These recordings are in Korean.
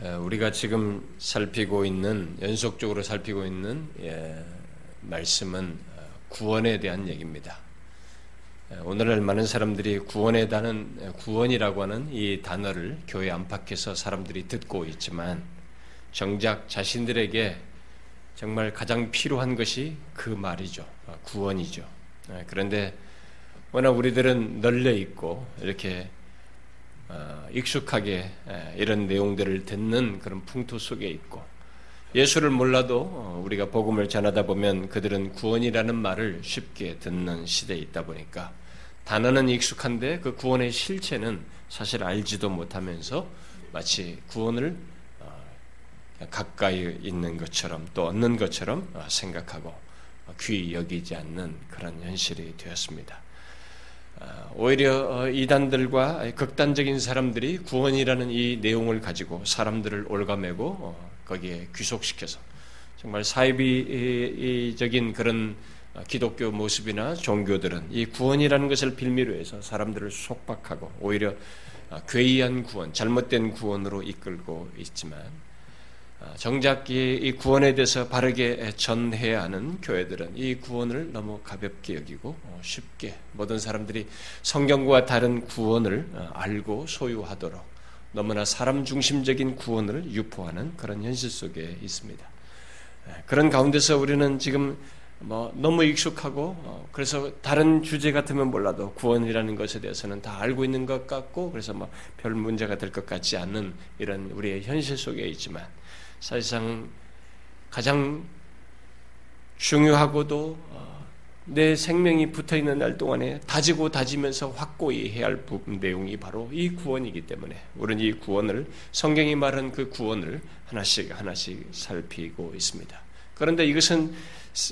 우리가 지금 살피고 있는 연속적으로 살피고 있는 예, 말씀은 어, 구원에 대한 얘기입니다. 오늘날 많은 사람들이 구원에 대한 구원이라고 하는 이 단어를 교회 안팎에서 사람들이 듣고 있지만 정작 자신들에게 정말 가장 필요한 것이 그 말이죠. 어, 구원이죠. 그런데 워낙 우리들은 널려 있고 이렇게 어, 익숙하게 이런 내용들을 듣는 그런 풍토 속에 있고 예수를 몰라도 어, 우리가 복음을 전하다 보면 그들은 구원이라는 말을 쉽게 듣는 시대에 있다 보니까 단어는 익숙한데 그 구원의 실체는 사실 알지도 못하면서 마치 구원을 어, 가까이 있는 것처럼 또 얻는 것처럼 생각하고 귀히 여기지 않는 그런 현실이 되었습니다. 어, 오히려 어, 이단들과 극단적인 사람들이 구원이라는 이 내용을 가지고 사람들을 올가매고 어, 거기에 귀속시켜서 정말 사이비적인 그런 기독교 모습이나 종교들은 이 구원이라는 것을 빌미로 해서 사람들을 속박하고 오히려 괴이한 구원, 잘못된 구원으로 이끌고 있지만 아, 정작 이 구원에 대해서 바르게 전해야 하는 교회들은 이 구원을 너무 가볍게 여기고 어, 쉽게 모든 사람들이 성경과 다른 구원을 어, 알고 소유하도록 너무나 사람 중심적인 구원을 유포하는 그런 현실 속에 있습니다. 그런 가운데서 우리는 지금 뭐 너무 익숙하고 어, 그래서 다른 주제 같으면 몰라도 구원이라는 것에 대해서는 다 알고 있는 것 같고 그래서 뭐 별 문제가 될 것 같지 않은 이런 우리의 현실 속에 있지만 사실상 가장 중요하고도 어, 내 생명이 붙어 있는 날 동안에 다지고 다지면서 확고히 해야 할 부분 내용이 바로 이 구원이기 때문에 우리는 이 구원을 성경이 말한 그 구원을 하나씩 하나씩 살피고 있습니다. 그런데 이것은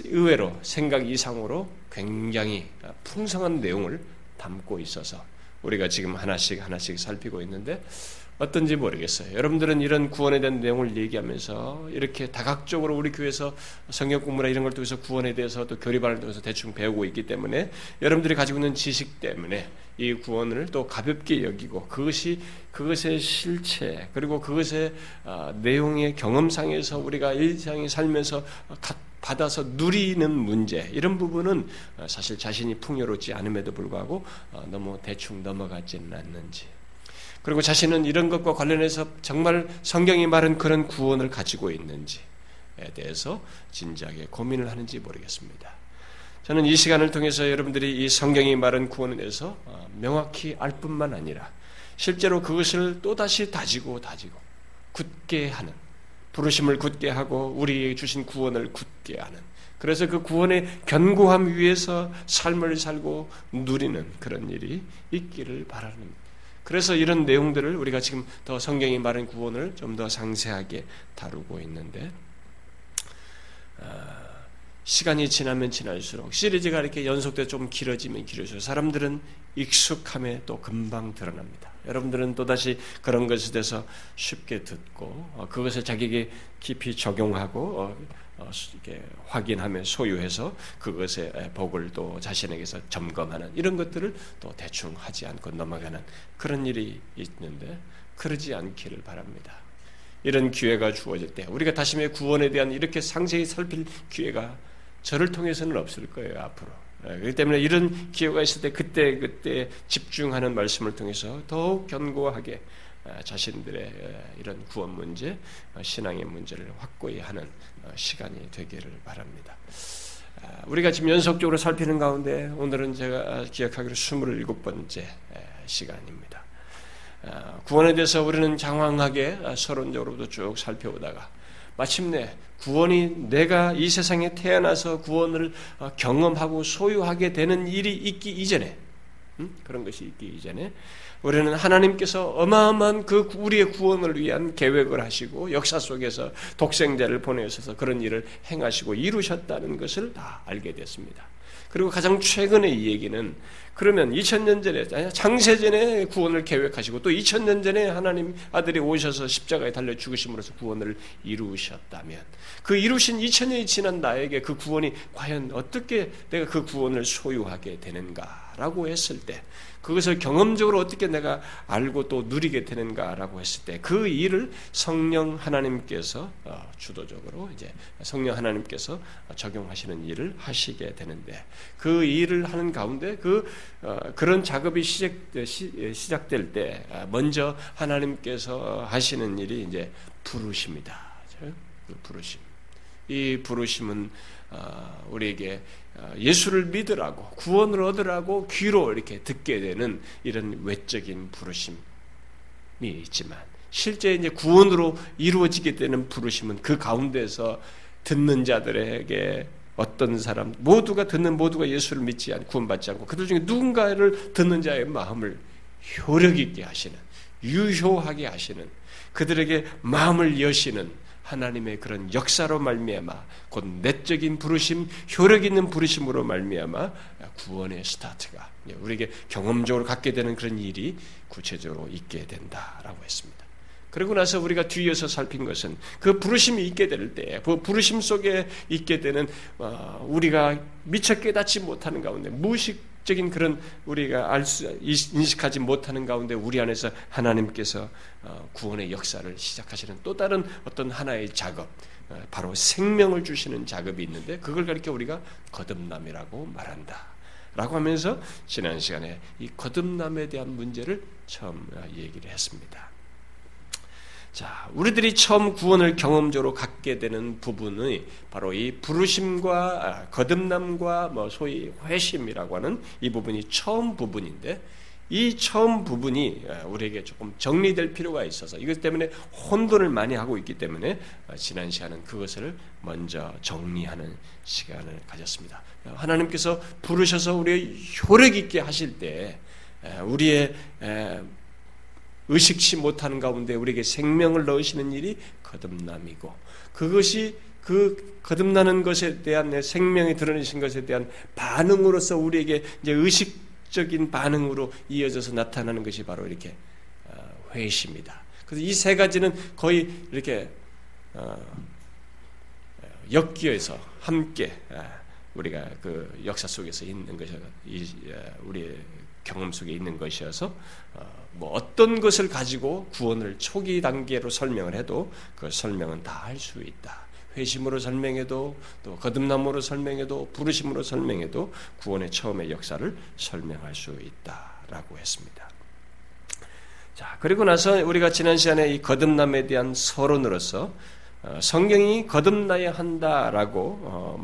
의외로 생각 이상으로 굉장히 풍성한 내용을 담고 있어서 우리가 지금 하나씩 하나씩 살피고 있는데 어떤지 모르겠어요. 여러분들은 이런 구원에 대한 내용을 얘기하면서 이렇게 다각적으로 우리 교회에서 성경 공부나 이런 걸 통해서 구원에 대해서 또 교리반을 통해서 대충 배우고 있기 때문에 여러분들이 가지고 있는 지식 때문에 이 구원을 또 가볍게 여기고 그것이 그것의 실체 그리고 그것의 어, 내용의 경험상에서 우리가 일상에 살면서 받아서 누리는 문제 이런 부분은 어, 사실 자신이 풍요롭지 않음에도 불구하고 어, 너무 대충 넘어가지는 않는지 그리고 자신은 이런 것과 관련해서 정말 성경이 말한 그런 구원을 가지고 있는지에 대해서 진지하게 고민을 하는지 모르겠습니다. 저는 이 시간을 통해서 여러분들이 이 성경이 말한 구원에 대해서 어, 명확히 알 뿐만 아니라 실제로 그것을 또다시 다지고 다지고 굳게 하는 부르심을 굳게 하고 우리에게 주신 구원을 굳게 하는 그래서 그 구원의 견고함 위에서 삶을 살고 누리는 그런 일이 있기를 바라는 그래서 이런 내용들을 우리가 지금 더 성경이 말한 구원을 좀 더 상세하게 다루고 있는데 어, 시간이 지나면 지날수록 시리즈가 이렇게 연속돼 좀 길어지면 길어질수록 사람들은 익숙함에 또 금방 드러납니다. 여러분들은 또다시 그런 것에 대해서 쉽게 듣고 어, 그것을 자기에게 깊이 적용하고 어, 어, 이렇게 확인하며 소유해서 그것의 복을 또 자신에게서 점검하는 이런 것들을 또 대충 하지 않고 넘어가는 그런 일이 있는데 그러지 않기를 바랍니다. 이런 기회가 주어질 때 우리가 다시의 구원에 대한 이렇게 상세히 살필 기회가 저를 통해서는 없을 거예요 앞으로. 그렇기 때문에 이런 기회가 있을 때 그때 그때 집중하는 말씀을 통해서 더욱 견고하게 자신들의 이런 구원 문제, 어, 신앙의 문제를 확고히 하는 어, 시간이 되기를 바랍니다. 아, 우리가 지금 연속적으로 살피는 가운데 오늘은 제가 기억하기로 27번째 시간입니다. 아, 구원에 대해서 우리는 장황하게 아, 서론적으로도 쭉 살펴보다가 마침내 구원이 내가 이 세상에 태어나서 구원을 어, 경험하고 소유하게 되는 일이 있기 이전에 음? 그런 것이 있기 이전에 우리는 하나님께서 어마어마한 그 우리의 구원을 위한 계획을 하시고 역사 속에서 독생자를 보내셔서 그런 일을 행하시고 이루셨다는 것을 다 알게 됐습니다. 그리고 가장 최근의 이 얘기는 그러면 2000년 전에 창세전에 구원을 계획하시고 또 2000년 전에 하나님 아들이 오셔서 십자가에 달려 죽으심으로써 구원을 이루셨다면 그 이루신 2000년이 지난 나에게 그 구원이 과연 어떻게 내가 그 구원을 소유하게 되는가라고 했을 때 그것을 경험적으로 어떻게 내가 알고 또 누리게 되는가라고 했을 때 그 일을 성령 하나님께서 어, 주도적으로 이제 성령 하나님께서 적용하시는 일을 하시게 되는데 그 일을 하는 가운데 그 어, 그런 작업이 시작 시작될 때 먼저 하나님께서 하시는 일이 이제 부르십니다. 부르심. 이 부르심은 어, 우리에게 어, 예수를 믿으라고 구원을 얻으라고 귀로 이렇게 듣게 되는 이런 외적인 부르심이 있지만 실제 이제 구원으로 이루어지게 되는 부르심은 그 가운데서 듣는 자들에게 어떤 사람 모두가 듣는 모두가 예수를 믿지 않고 구원받지 않고 그들 중에 누군가를 듣는 자의 마음을 효력 있게 하시는 유효하게 하시는 그들에게 마음을 여시는 하나님의 그런 역사로 말미암아 곧 내적인 부르심, 효력 있는 부르심으로 말미암아 구원의 스타트가 우리에게 경험적으로 갖게 되는 그런 일이 구체적으로 있게 된다라고 했습니다. 그리고 나서 우리가 뒤에서 살핀 것은 그 부르심이 있게 될 때, 그 부르심 속에 있게 되는 어, 우리가 미처 깨닫지 못하는 가운데 무식 적인 그런 우리가 알 수 인식하지 못하는 가운데 우리 안에서 하나님께서 어, 구원의 역사를 시작하시는 또 다른 어떤 하나의 작업, 어, 바로 생명을 주시는 작업이 있는데 그걸 가리켜 우리가 거듭남이라고 말한다. 라고 하면서 지난 시간에 이 거듭남에 대한 문제를 처음 어, 얘기를 했습니다. 자, 우리들이 처음 구원을 경험적으로 갖게 되는 부분이 바로 이 부르심과 아, 거듭남과 뭐 소위 회심이라고 하는 이 부분이 처음 부분인데 이 처음 부분이 아, 우리에게 조금 정리될 필요가 있어서 이것 때문에 혼돈을 많이 하고 있기 때문에 아, 지난 시간은 그것을 먼저 정리하는 시간을 가졌습니다. 하나님께서 부르셔서 우리의 효력 있게 하실 때 우리의 의식치 못하는 가운데 우리에게 생명을 넣으시는 일이 거듭남이고 그것이 그 거듭나는 것에 대한 생명이 드러내신 것에 대한 반응으로서 우리에게 이제 의식적인 반응으로 이어져서 나타나는 것이 바로 이렇게 어, 회심이다. 그래서 이 세 가지는 거의 이렇게 어, 엮여서 함께 어, 우리가 그 역사 속에서 있는 것이 우리의 경험 속에 있는 것이어서 어, 뭐 어떤 것을 가지고 구원을 초기 단계로 설명을 해도 그 설명은 다 할 수 있다. 회심으로 설명해도 또 거듭남으로 설명해도 부르심으로 설명해도 구원의 처음의 역사를 설명할 수 있다라고 했습니다. 자 그리고 나서 우리가 지난 시간에 이 거듭남에 대한 서론으로서 어, 성경이 거듭나야 한다라고 어,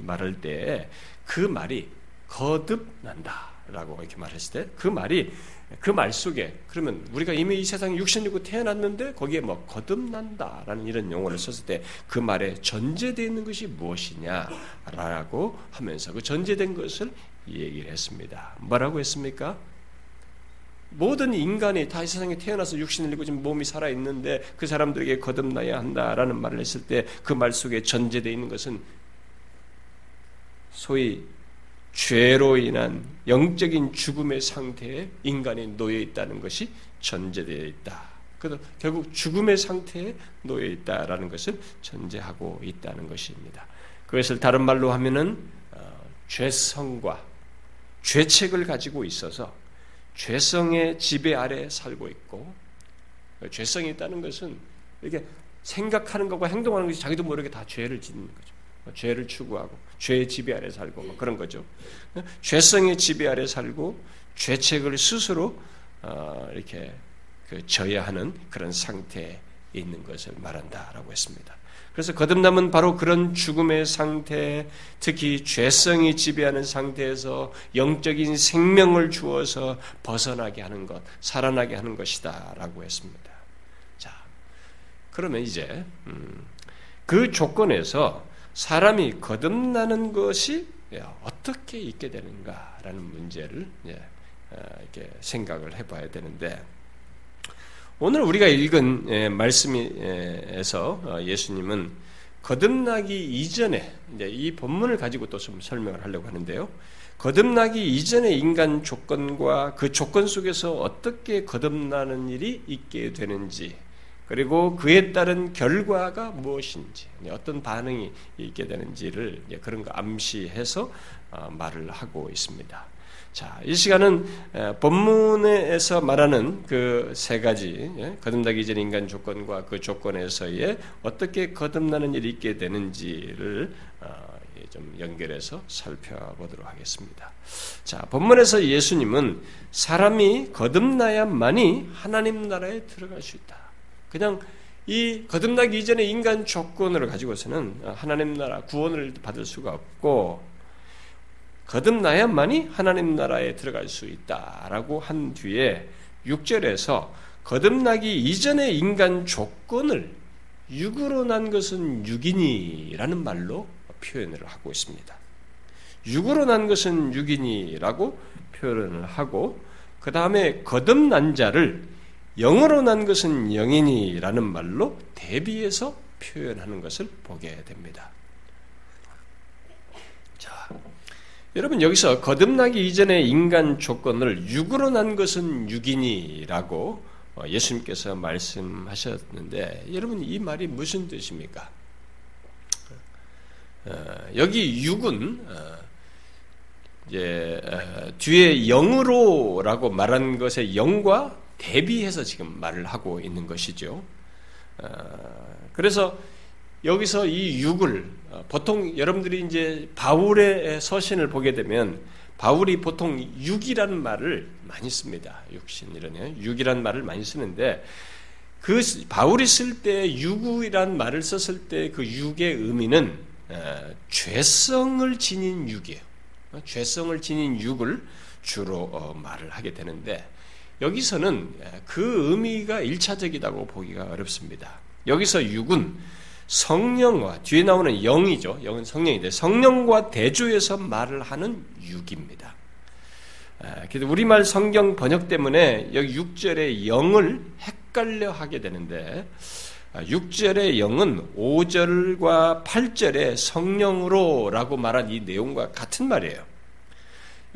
말할 때 그 말이 거듭난다. 라고 이렇게 말했을 때 그 말이 그 말 속에 그러면 우리가 이미 이 세상에 육신 입고 태어났는데 거기에 뭐 거듭난다라는 이런 용어를 썼을 때 그 말에 전제되어 있는 것이 무엇이냐라고 하면서 그 전제된 것을 얘기를 했습니다. 뭐라고 했습니까? 모든 인간이 다 이 세상에 태어나서 육신을 입고 지금 몸이 살아 있는데 그 사람들에게 거듭나야 한다라는 말을 했을 때 그 말 속에 전제되어 있는 것은 소위 죄로 인한 영적인 죽음의 상태에 인간이 놓여 있다는 것이 전제되어 있다. 그래서 결국 죽음의 상태에 놓여 있다라는 것을 전제하고 있다는 것입니다. 그것을 다른 말로 하면은 어, 죄성과 죄책을 가지고 있어서 죄성의 지배 아래 살고 있고 죄성이 있다는 것은 이렇게 생각하는 것과 행동하는 것이 자기도 모르게 다 죄를 짓는 거죠. 죄를 추구하고 죄의 지배 아래 살고 뭐 그런 거죠. 죄성의 지배 아래 살고 죄책을 스스로 어, 이렇게 그 져야 하는 그런 상태에 있는 것을 말한다라고 했습니다. 그래서 거듭남은 바로 그런 죽음의 상태, 특히 죄성이 지배하는 상태에서 영적인 생명을 주어서 벗어나게 하는 것, 살아나게 하는 것이다라고 했습니다. 자, 그러면 이제 음, 그 조건에서 사람이 거듭나는 것이 어떻게 있게 되는가라는 문제를 어, 이렇게 생각을 해봐야 되는데 오늘 우리가 읽은 예, 말씀에서 어, 예수님은 거듭나기 이전에 이 본문을 가지고 또 좀 설명을 하려고 하는데요. 거듭나기 이전의 인간 조건과 그 조건 속에서 어떻게 거듭나는 일이 있게 되는지 그리고 그에 따른 결과가 무엇인지, 어떤 반응이 있게 되는지를 그런 거 암시해서 어, 말을 하고 있습니다. 자, 이 시간은 본문에서 말하는 그 세 가지 예, 거듭나기 전 인간 조건과 그 조건에서의 어떻게 거듭나는 일이 있게 되는지를 어, 좀 연결해서 살펴보도록 하겠습니다. 자, 본문에서 예수님은 사람이 거듭나야만이 하나님 나라에 들어갈 수 있다. 그냥 이 거듭나기 이전의 인간 조건을 가지고서는 하나님 나라 구원을 받을 수가 없고 거듭나야만이 하나님 나라에 들어갈 수 있다라고 한 뒤에 6절에서 거듭나기 이전의 인간 조건을 육으로 난 것은 육이니라는 말로 표현을 하고 있습니다. 육으로 난 것은 육이니라고 표현을 하고 그 다음에 거듭난 자를 영으로 난 것은 영이니라는 말로 대비해서 표현하는 것을 보게 됩니다. 자, 여러분 여기서 거듭나기 이전의 인간 조건을 육으로 난 것은 육이니라고 어, 예수님께서 말씀하셨는데 여러분 이 말이 무슨 뜻입니까? 어, 여기 육은 어, 이제 뒤에 영으로라고 말한 것의 영과 대비해서 지금 말을 하고 있는 것이죠. 그래서 여기서 이 육을 어, 보통 여러분들이 이제 바울의 서신을 보게 되면 바울이 보통 육이라는 말을 많이 씁니다. 육신 이런 육이라는 말을 많이 쓰는데 그 바울이 쓸때 육이란 말을 썼을 때 그 육의 의미는 어, 죄성을 지닌 육이에요. 어, 죄성을 지닌 육을 주로 말을 하게 되는데 여기서는 그 의미가 일차적이라고 보기가 어렵습니다. 여기서 육은 성령과 뒤에 나오는 영이죠. 영은 성령인데 성령과 대조해서 말을 하는 육입니다. 그래서 우리말 성경 번역 때문에 여기 6절의 영을 헷갈려 하게 되는데 6절의 영은 5절과 8절의 성령으로라고 말한 이 내용과 같은 말이에요.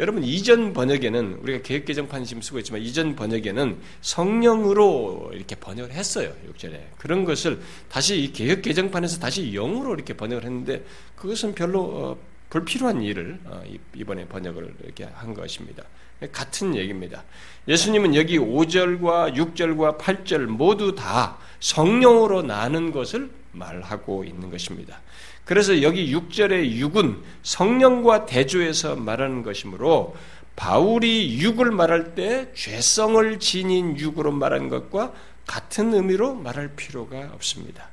여러분 이전 번역에는 우리가 개혁개정판 지금 쓰고 있지만 이전 번역에는 성령으로 이렇게 번역을 했어요. 6절에. 그런 것을 다시 이 개혁개정판에서 다시 영으로 이렇게 번역을 했는데 그것은 별로 어, 불필요한 일을 어, 이번에 번역을 이렇게 한 것입니다. 같은 얘기입니다. 예수님은 여기 5절과 6절과 8절 모두 다 성령으로 나는 것을 말하고 있는 것입니다. 그래서 여기 6절의 육은 성령과 대조해서 말하는 것이므로 바울이 육을 말할 때 죄성을 지닌 육으로 말한 것과 같은 의미로 말할 필요가 없습니다.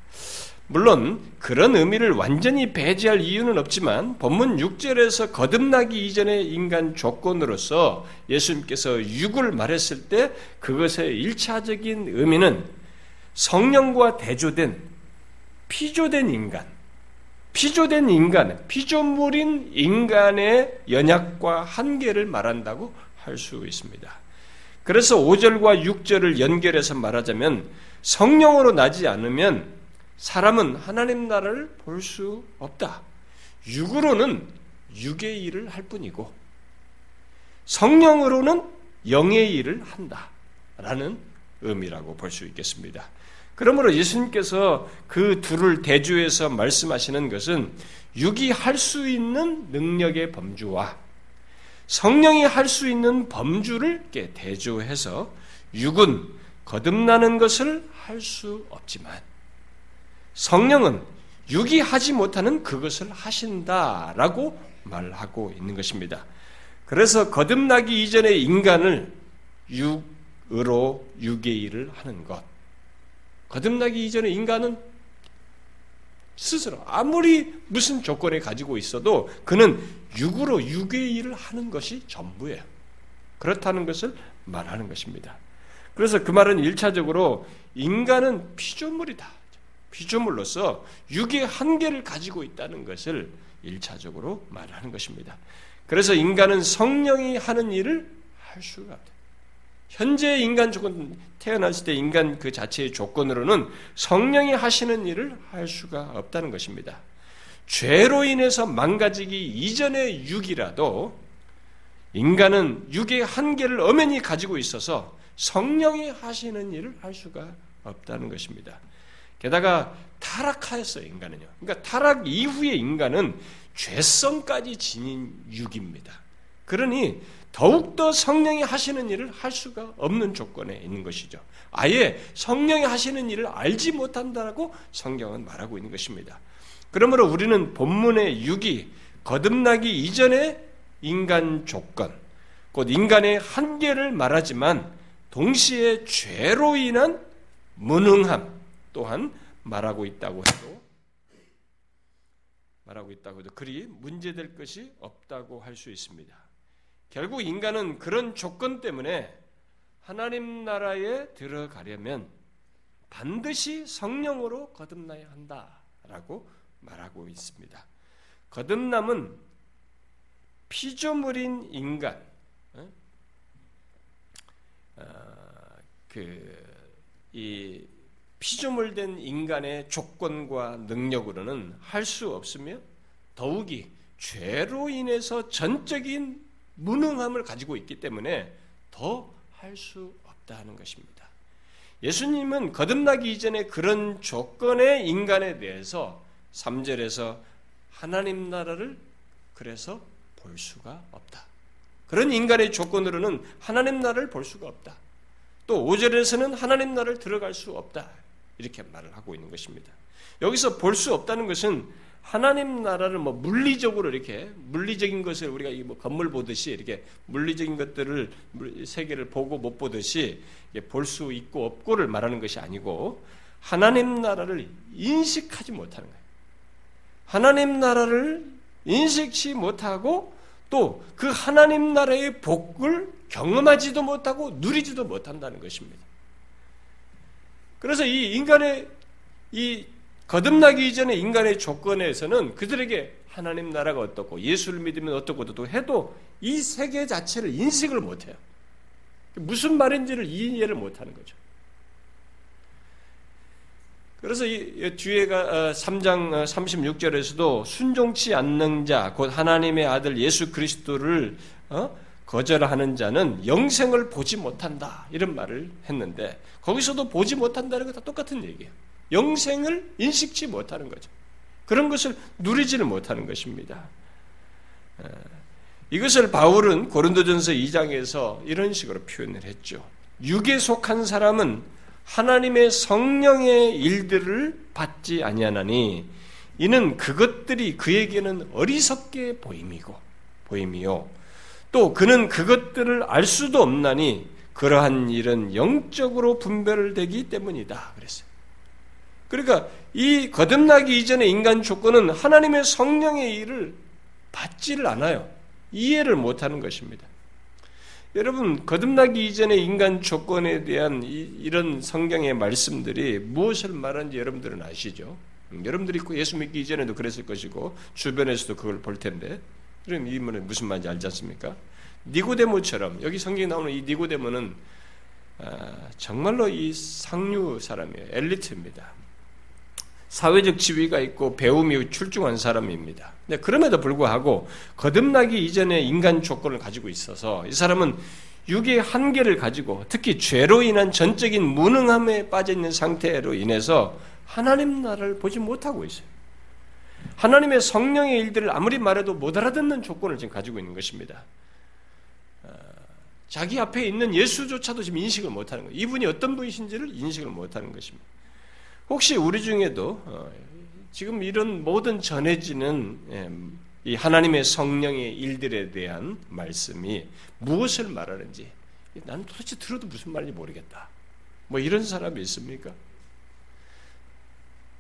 물론 그런 의미를 완전히 배제할 이유는 없지만 본문 6절에서 거듭나기 이전의 인간 조건으로서 예수님께서 육을 말했을 때 그것의 일차적인 의미는 성령과 대조된 피조된 인간, 피조된 인간, 피조물인 인간의 연약과 한계를 말한다고 할 수 있습니다. 그래서 5절과 6절을 연결해서 말하자면 성령으로 나지 않으면 사람은 하나님 나라를 볼 수 없다. 육으로는 육의 일을 할 뿐이고 성령으로는 영의 일을 한다. 라는 의미라고 볼 수 있겠습니다. 그러므로 예수님께서 그 둘을 대주해서 말씀하시는 것은 육이 할 수 있는 능력의 범주와 성령이 할 수 있는 범주를 대조해서 육은 거듭나는 것을 할 수 없지만 성령은 육이 하지 못하는 그것을 하신다라고 말하고 있는 것입니다. 그래서 거듭나기 이전의 인간을 육으로 육의 일을 하는 것. 거듭나기 이전에 인간은 스스로 아무리 무슨 조건에 가지고 있어도 그는 육으로 육의 일을 하는 것이 전부예요. 그렇다는 것을 말하는 것입니다. 그래서 그 말은 일차적으로 인간은 피조물이다. 피조물로서 육의 한계를 가지고 있다는 것을 일차적으로 말하는 것입니다. 그래서 인간은 성령이 하는 일을 할 수가 없다. 현재 인간 조건 태어났을 때 인간 그 자체의 조건으로는 성령이 하시는 일을 할 수가 없다는 것입니다. 죄로 인해서 망가지기 이전의 육이라도 인간은 육의 한계를 엄연히 가지고 있어서 성령이 하시는 일을 할 수가 없다는 것입니다. 게다가 타락하였어요, 인간은요. 그러니까 타락 이후의 인간은 죄성까지 지닌 육입니다. 그러니 더욱더 성령이 하시는 일을 할 수가 없는 조건에 있는 것이죠. 아예 성령이 하시는 일을 알지 못한다라고 성경은 말하고 있는 것입니다. 그러므로 우리는 본문의 6이 거듭나기 이전의 인간 조건, 곧 인간의 한계를 말하지만 동시에 죄로 인한 무능함 또한 말하고 있다고 해도 말하고 있다고 해도 그리 문제될 것이 없다고 할 수 있습니다. 결국 인간은 그런 조건 때문에 하나님 나라에 들어가려면 반드시 성령으로 거듭나야 한다라고 말하고 있습니다. 거듭남은 피조물인 인간, 어? 어, 그이 피조물된 인간의 조건과 능력으로는 할 수 없으며 더욱이 죄로 인해서 전적인 무능함을 가지고 있기 때문에 더 할 수 없다는 것입니다. 예수님은 거듭나기 이전에 그런 조건의 인간에 대해서 3절에서 하나님 나라를 그래서 볼 수가 없다. 그런 인간의 조건으로는 하나님 나라를 볼 수가 없다. 또 5절에서는 하나님 나라를 들어갈 수 없다. 이렇게 말을 하고 있는 것입니다. 여기서 볼 수 없다는 것은 하나님 나라를 뭐 물리적으로 이렇게 물리적인 것을 우리가 뭐 건물 보듯이 이렇게 물리적인 것들을 세계를 보고 못 보듯이 볼 수 있고 없고를 말하는 것이 아니고 하나님 나라를 인식하지 못하는 거예요. 하나님 나라를 인식치 못하고 또 그 하나님 나라의 복을 경험하지도 못하고 누리지도 못한다는 것입니다. 그래서 이 인간의 이 거듭나기 이전에 인간의 조건에서는 그들에게 하나님 나라가 어떻고 예수를 믿으면 어떻고 해도 이 세계 자체를 인식을 못해요. 무슨 말인지를 이해를 못하는 거죠. 그래서 이 뒤에가 3장 36절에서도 어, 순종치 않는 자, 곧 하나님의 아들 예수 그리스도를 어? 거절하는 자는 영생을 보지 못한다. 이런 말을 했는데 거기서도 보지 못한다는 것다 똑같은 얘기예요. 영생을 인식치 못하는 거죠. 그런 것을 누리지를 못하는 것입니다. 이것을 바울은 고린도전서 2장에서 이런 식으로 표현을 했죠. 육에 속한 사람은 하나님의 성령의 일들을 받지 아니하나니 이는 그것들이 그에게는 어리석게 보임이고 보임이요 또 그는 그것들을 알 수도 없나니 그러한 일은 영적으로 분별되기 때문이다. 그랬어요. 그러니까 이 거듭나기 이전의 인간 조건은 하나님의 성령의 일을 받지를 않아요. 이해를 못하는 것입니다. 여러분 거듭나기 이전의 인간 조건에 대한 이, 런 성경의 말씀들이 무엇을 말하는지 여러분들은 아시죠? 여러분들이 예수 믿기 이전에도 그랬을 것이고 주변에서도 그걸 볼 텐데 그럼 이 말은 무슨 말인지 알지 않습니까? 니고데모처럼 여기 성경에 나오는 이 니고데모는 아, 정말로 이 상류 사람이에요. 엘리트입니다. 사회적 지위가 있고 배움이 출중한 사람입니다. 근데 그럼에도 불구하고 거듭나기 이전에 인간 조건을 가지고 있어서 이 사람은 육의 한계를 가지고 특히 죄로 인한 전적인 무능함에 빠져 있는 상태로 인해서 하나님 나라를 보지 못하고 있어요. 하나님의 성령의 일들을 아무리 말해도 못 알아듣는 조건을 지금 가지고 있는 것입니다. 어, 자기 앞에 있는 예수조차도 지금 인식을 못하는 거예요. 이분이 어떤 분이신지를 인식을 못하는 것입니다. 혹시 우리 중에도 어, 지금 이런 모든 전해지는 예, 이 하나님의 성령의 일들에 대한 말씀이 무엇을 말하는지 난 도대체 들어도 무슨 말인지 모르겠다. 뭐 이런 사람이 있습니까?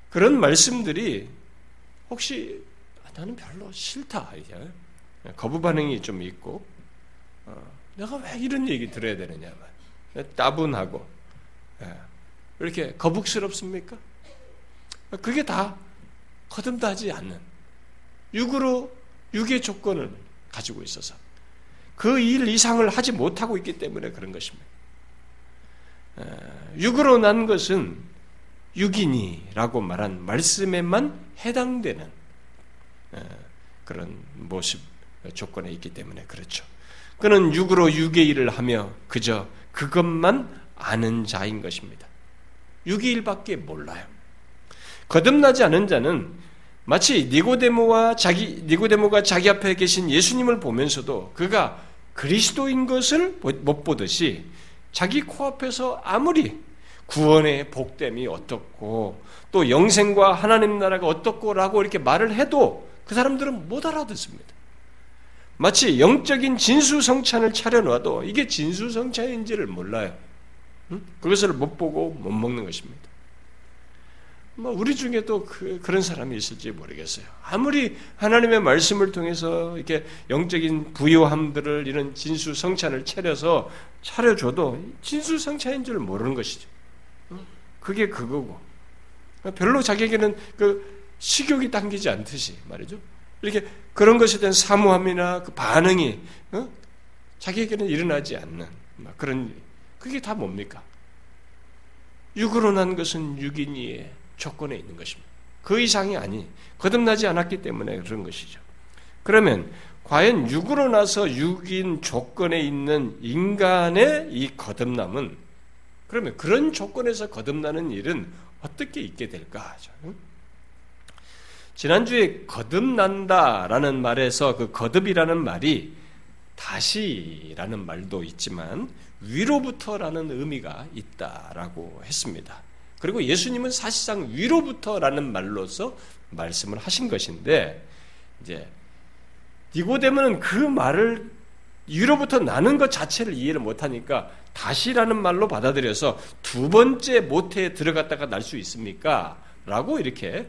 그런 말씀들이 혹시 아, 나는 별로 싫다 이제 거부 반응이 좀 있고 어, 내가 왜 이런 얘기 들어야 되느냐 따분하고 예, 이렇게 거북스럽습니까? 그게 다 거듭나지 않는 육으로 육의 조건을 가지고 있어서 그 일 이상을 하지 못하고 있기 때문에 그런 것입니다. 예, 육으로 난 것은 육인이라고 말한 말씀에만 해당되는 그런 모습 조건에 있기 때문에 그렇죠. 그는 육으로 육의 일을 하며 그저 그것만 아는 자인 것입니다. 육의 일밖에 몰라요. 거듭나지 않은 자는 마치 니고데모와 자기 니고데모가 자기 앞에 계신 예수님을 보면서도 그가 그리스도인 것을 못 보듯이 자기 코앞에서 아무리 구원의 복됨이 어떻고 또 영생과 하나님 나라가 어떻고라고 이렇게 말을 해도 그 사람들은 못 알아듣습니다. 마치 영적인 진수성찬을 차려놔도 이게 진수성찬인지를 몰라요. 그것을 못 보고 못 먹는 것입니다. 뭐 우리 중에도 그, 그런 사람이 있을지 모르겠어요. 아무리 하나님의 말씀을 통해서 이렇게 영적인 부요함들을 이런 진수성찬을 차려서 차려줘도 진수성찬인 줄 모르는 것이죠. 그게 그거고. 별로 자기에게는 그 식욕이 당기지 않듯이 말이죠. 이렇게 그런 것에 대한 사모함이나 그 반응이 어? 자기에게는 일어나지 않는 그런 그게 다 뭡니까? 육으로 난 것은 육인이의 조건에 있는 것입니다. 그 이상이 아니 거듭나지 않았기 때문에 그런 것이죠. 그러면 과연 육으로 나서 육인 조건에 있는 인간의 이 거듭남은 그러면 그런 조건에서 거듭나는 일은 어떻게 있게 될까. 지난주에 거듭난다라는 말에서 그 거듭이라는 말이 다시라는 말도 있지만 위로부터라는 의미가 있다라고 했습니다. 그리고 예수님은 사실상 위로부터라는 말로서 말씀을 하신 것인데 이제 니고데모는 그 말을 위로부터 나는 것 자체를 이해를 못하니까 다시라는 말로 받아들여서 두 번째 모태에 들어갔다가 날 수 있습니까? 라고 이렇게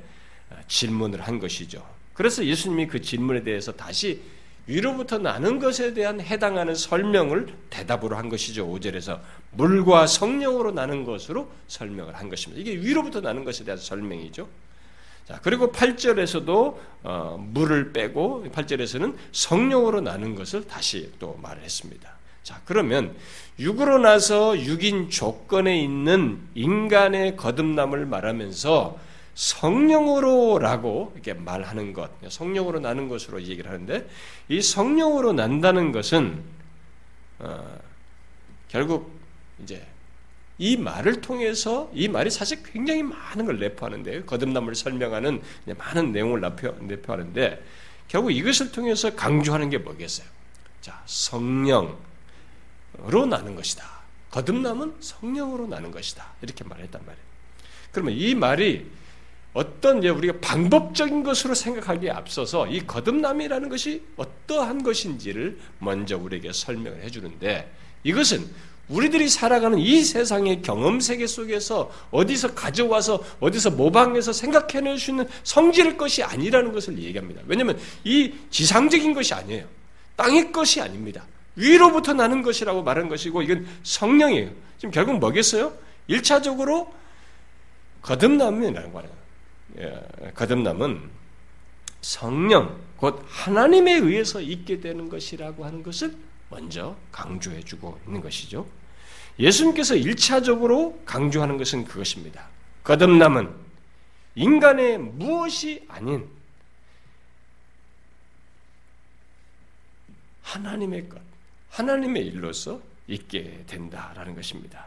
질문을 한 것이죠. 그래서 예수님이 그 질문에 대해서 다시 위로부터 나는 것에 대한 해당하는 설명을 대답으로 한 것이죠. 5절에서 물과 성령으로 나는 것으로 설명을 한 것입니다. 이게 위로부터 나는 것에 대한 설명이죠. 자, 그리고 8절에서도 어, 물을 빼고 8절에서는 성령으로 나는 것을 다시 또 말을 했습니다. 자, 그러면 육으로 나서 육인 조건에 있는 인간의 거듭남을 말하면서 성령으로라고 이렇게 말하는 것, 성령으로 나는 것으로 얘기를 하는데 이 성령으로 난다는 것은 어, 결국 이제 이 말을 통해서 이 말이 사실 굉장히 많은 걸 내포하는데요. 거듭남을 설명하는 많은 내용을 내포, 하는데 결국 이것을 통해서 강조하는 게 뭐겠어요? 자, 성령으 로 나는 것이다. 거듭남은 성령으로 나는 것이다. 이렇게 말했단 말이에요. 그러면 이 말이 어떤 우리가 방법적인 것으로 생각하기에 앞서서 이 거듭남이라는 것이 어떠한 것인지를 먼저 우리에게 설명을 해주는데 이것은 우리들이 살아가는 이 세상의 경험 세계 속에서 어디서 가져와서 어디서 모방해서 생각해낼 수 있는 성질의 것이 아니라는 것을 얘기합니다. 왜냐하면 이 지상적인 것이 아니에요. 땅의 것이 아닙니다. 위로부터 나는 것이라고 말한 것이고 이건 성령이에요. 지금 결국 뭐겠어요? 1차적으로 거듭남이라는 거예요. 예, 거듭남은 성령, 곧 하나님에 의해서 있게 되는 것이라고 하는 것을 먼저 강조해 주고 있는 것이죠. 예수님께서 1차적으로 강조하는 것은 그것입니다. 거듭남은 인간의 무엇이 아닌 하나님의 것, 하나님의 일로서 있게 된다라는 것입니다.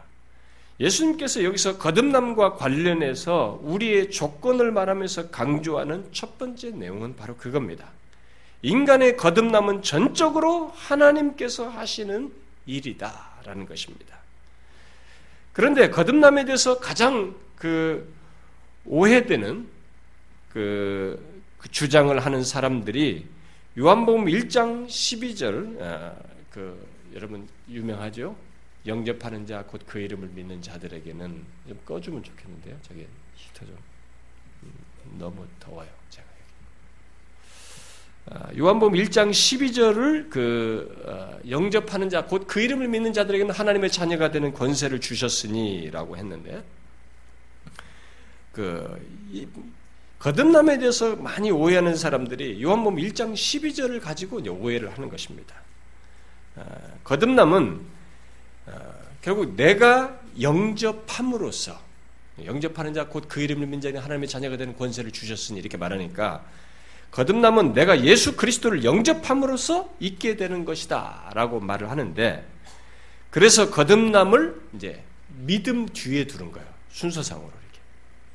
예수님께서 여기서 거듭남과 관련해서 우리의 조건을 말하면서 강조하는 첫 번째 내용은 바로 그겁니다. 인간의 거듭남은 전적으로 하나님께서 하시는 일이다라는 것입니다. 그런데 거듭남에 대해서 가장 그 오해되는 그, 그 주장을 하는 사람들이 요한복음 1장 12절 아, 그 여러분 유명하죠? 영접하는 자 곧 그 이름을 믿는 자들에게는 좀 꺼주면 좋겠는데요. 저기 히터 좀 음, 너무 더워요. 제가 아, 요한복음 1장 12절을 그 어, 영접하는 자 곧 그 이름을 믿는 자들에게는 하나님의 자녀가 되는 권세를 주셨으니라고 했는데 그 거듭남에 대해서 많이 오해하는 사람들이 요한복음 1장 12절을 가지고 오해를 하는 것입니다. 아, 거듭남은 결국 내가 영접함으로써 영접하는 자 곧 그 이름을 민자니 하나님의 자녀가 되는 권세를 주셨으니 이렇게 말하니까 거듭남은 내가 예수 그리스도를 영접함으로써 있게 되는 것이다라고 말을 하는데 그래서 거듭남을 이제 믿음 뒤에 두는 거예요 순서상으로 이렇게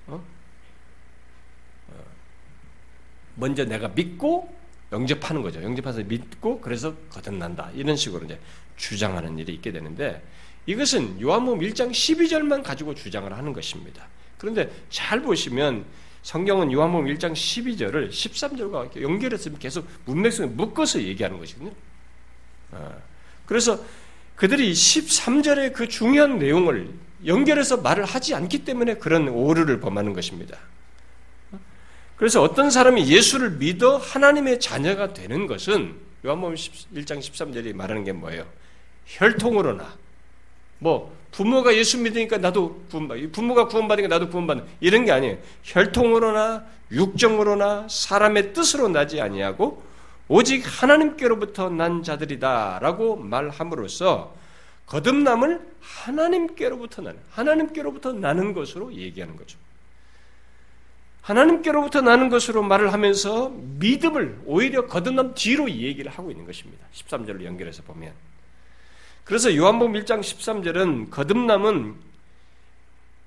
어? 어. 먼저 내가 믿고 영접하는 거죠. 영접해서 믿고 그래서 거듭난다. 이런 식으로 이제 주장하는 일이 있게 되는데 이것은 요한복음 1장 12절만 가지고 주장을 하는 것입니다. 그런데 잘 보시면 성경은 요한복음 1장 12절을 13절과 이렇게 연결해서 계속 문맥성에 묶어서 얘기하는 것이거든요. 어. 그래서 그들이 13절의 그 중요한 내용을 연결해서 말을 하지 않기 때문에 그런 오류를 범하는 것입니다. 그래서 어떤 사람이 예수를 믿어 하나님의 자녀가 되는 것은 요한복음 1장 13절이 말하는 게 뭐예요? 혈통으로나 뭐 부모가 예수 믿으니까 나도 구원받 부모가 구원받으니까 나도 구원받는 이런 게 아니에요. 혈통으로나 육정으로나 사람의 뜻으로 나지 아니하고 오직 하나님께로부터 난 자들이다라고 말함으로써 거듭남을 하나님께로부터 나는 하나님께로부터 나는 것으로 얘기하는 거죠. 하나님께로부터 나는 것으로 말을 하면서 믿음을 오히려 거듭남 뒤로 얘기를 하고 있는 것입니다. 13절로 연결해서 보면 그래서 요한복음 1장 13절은 거듭남은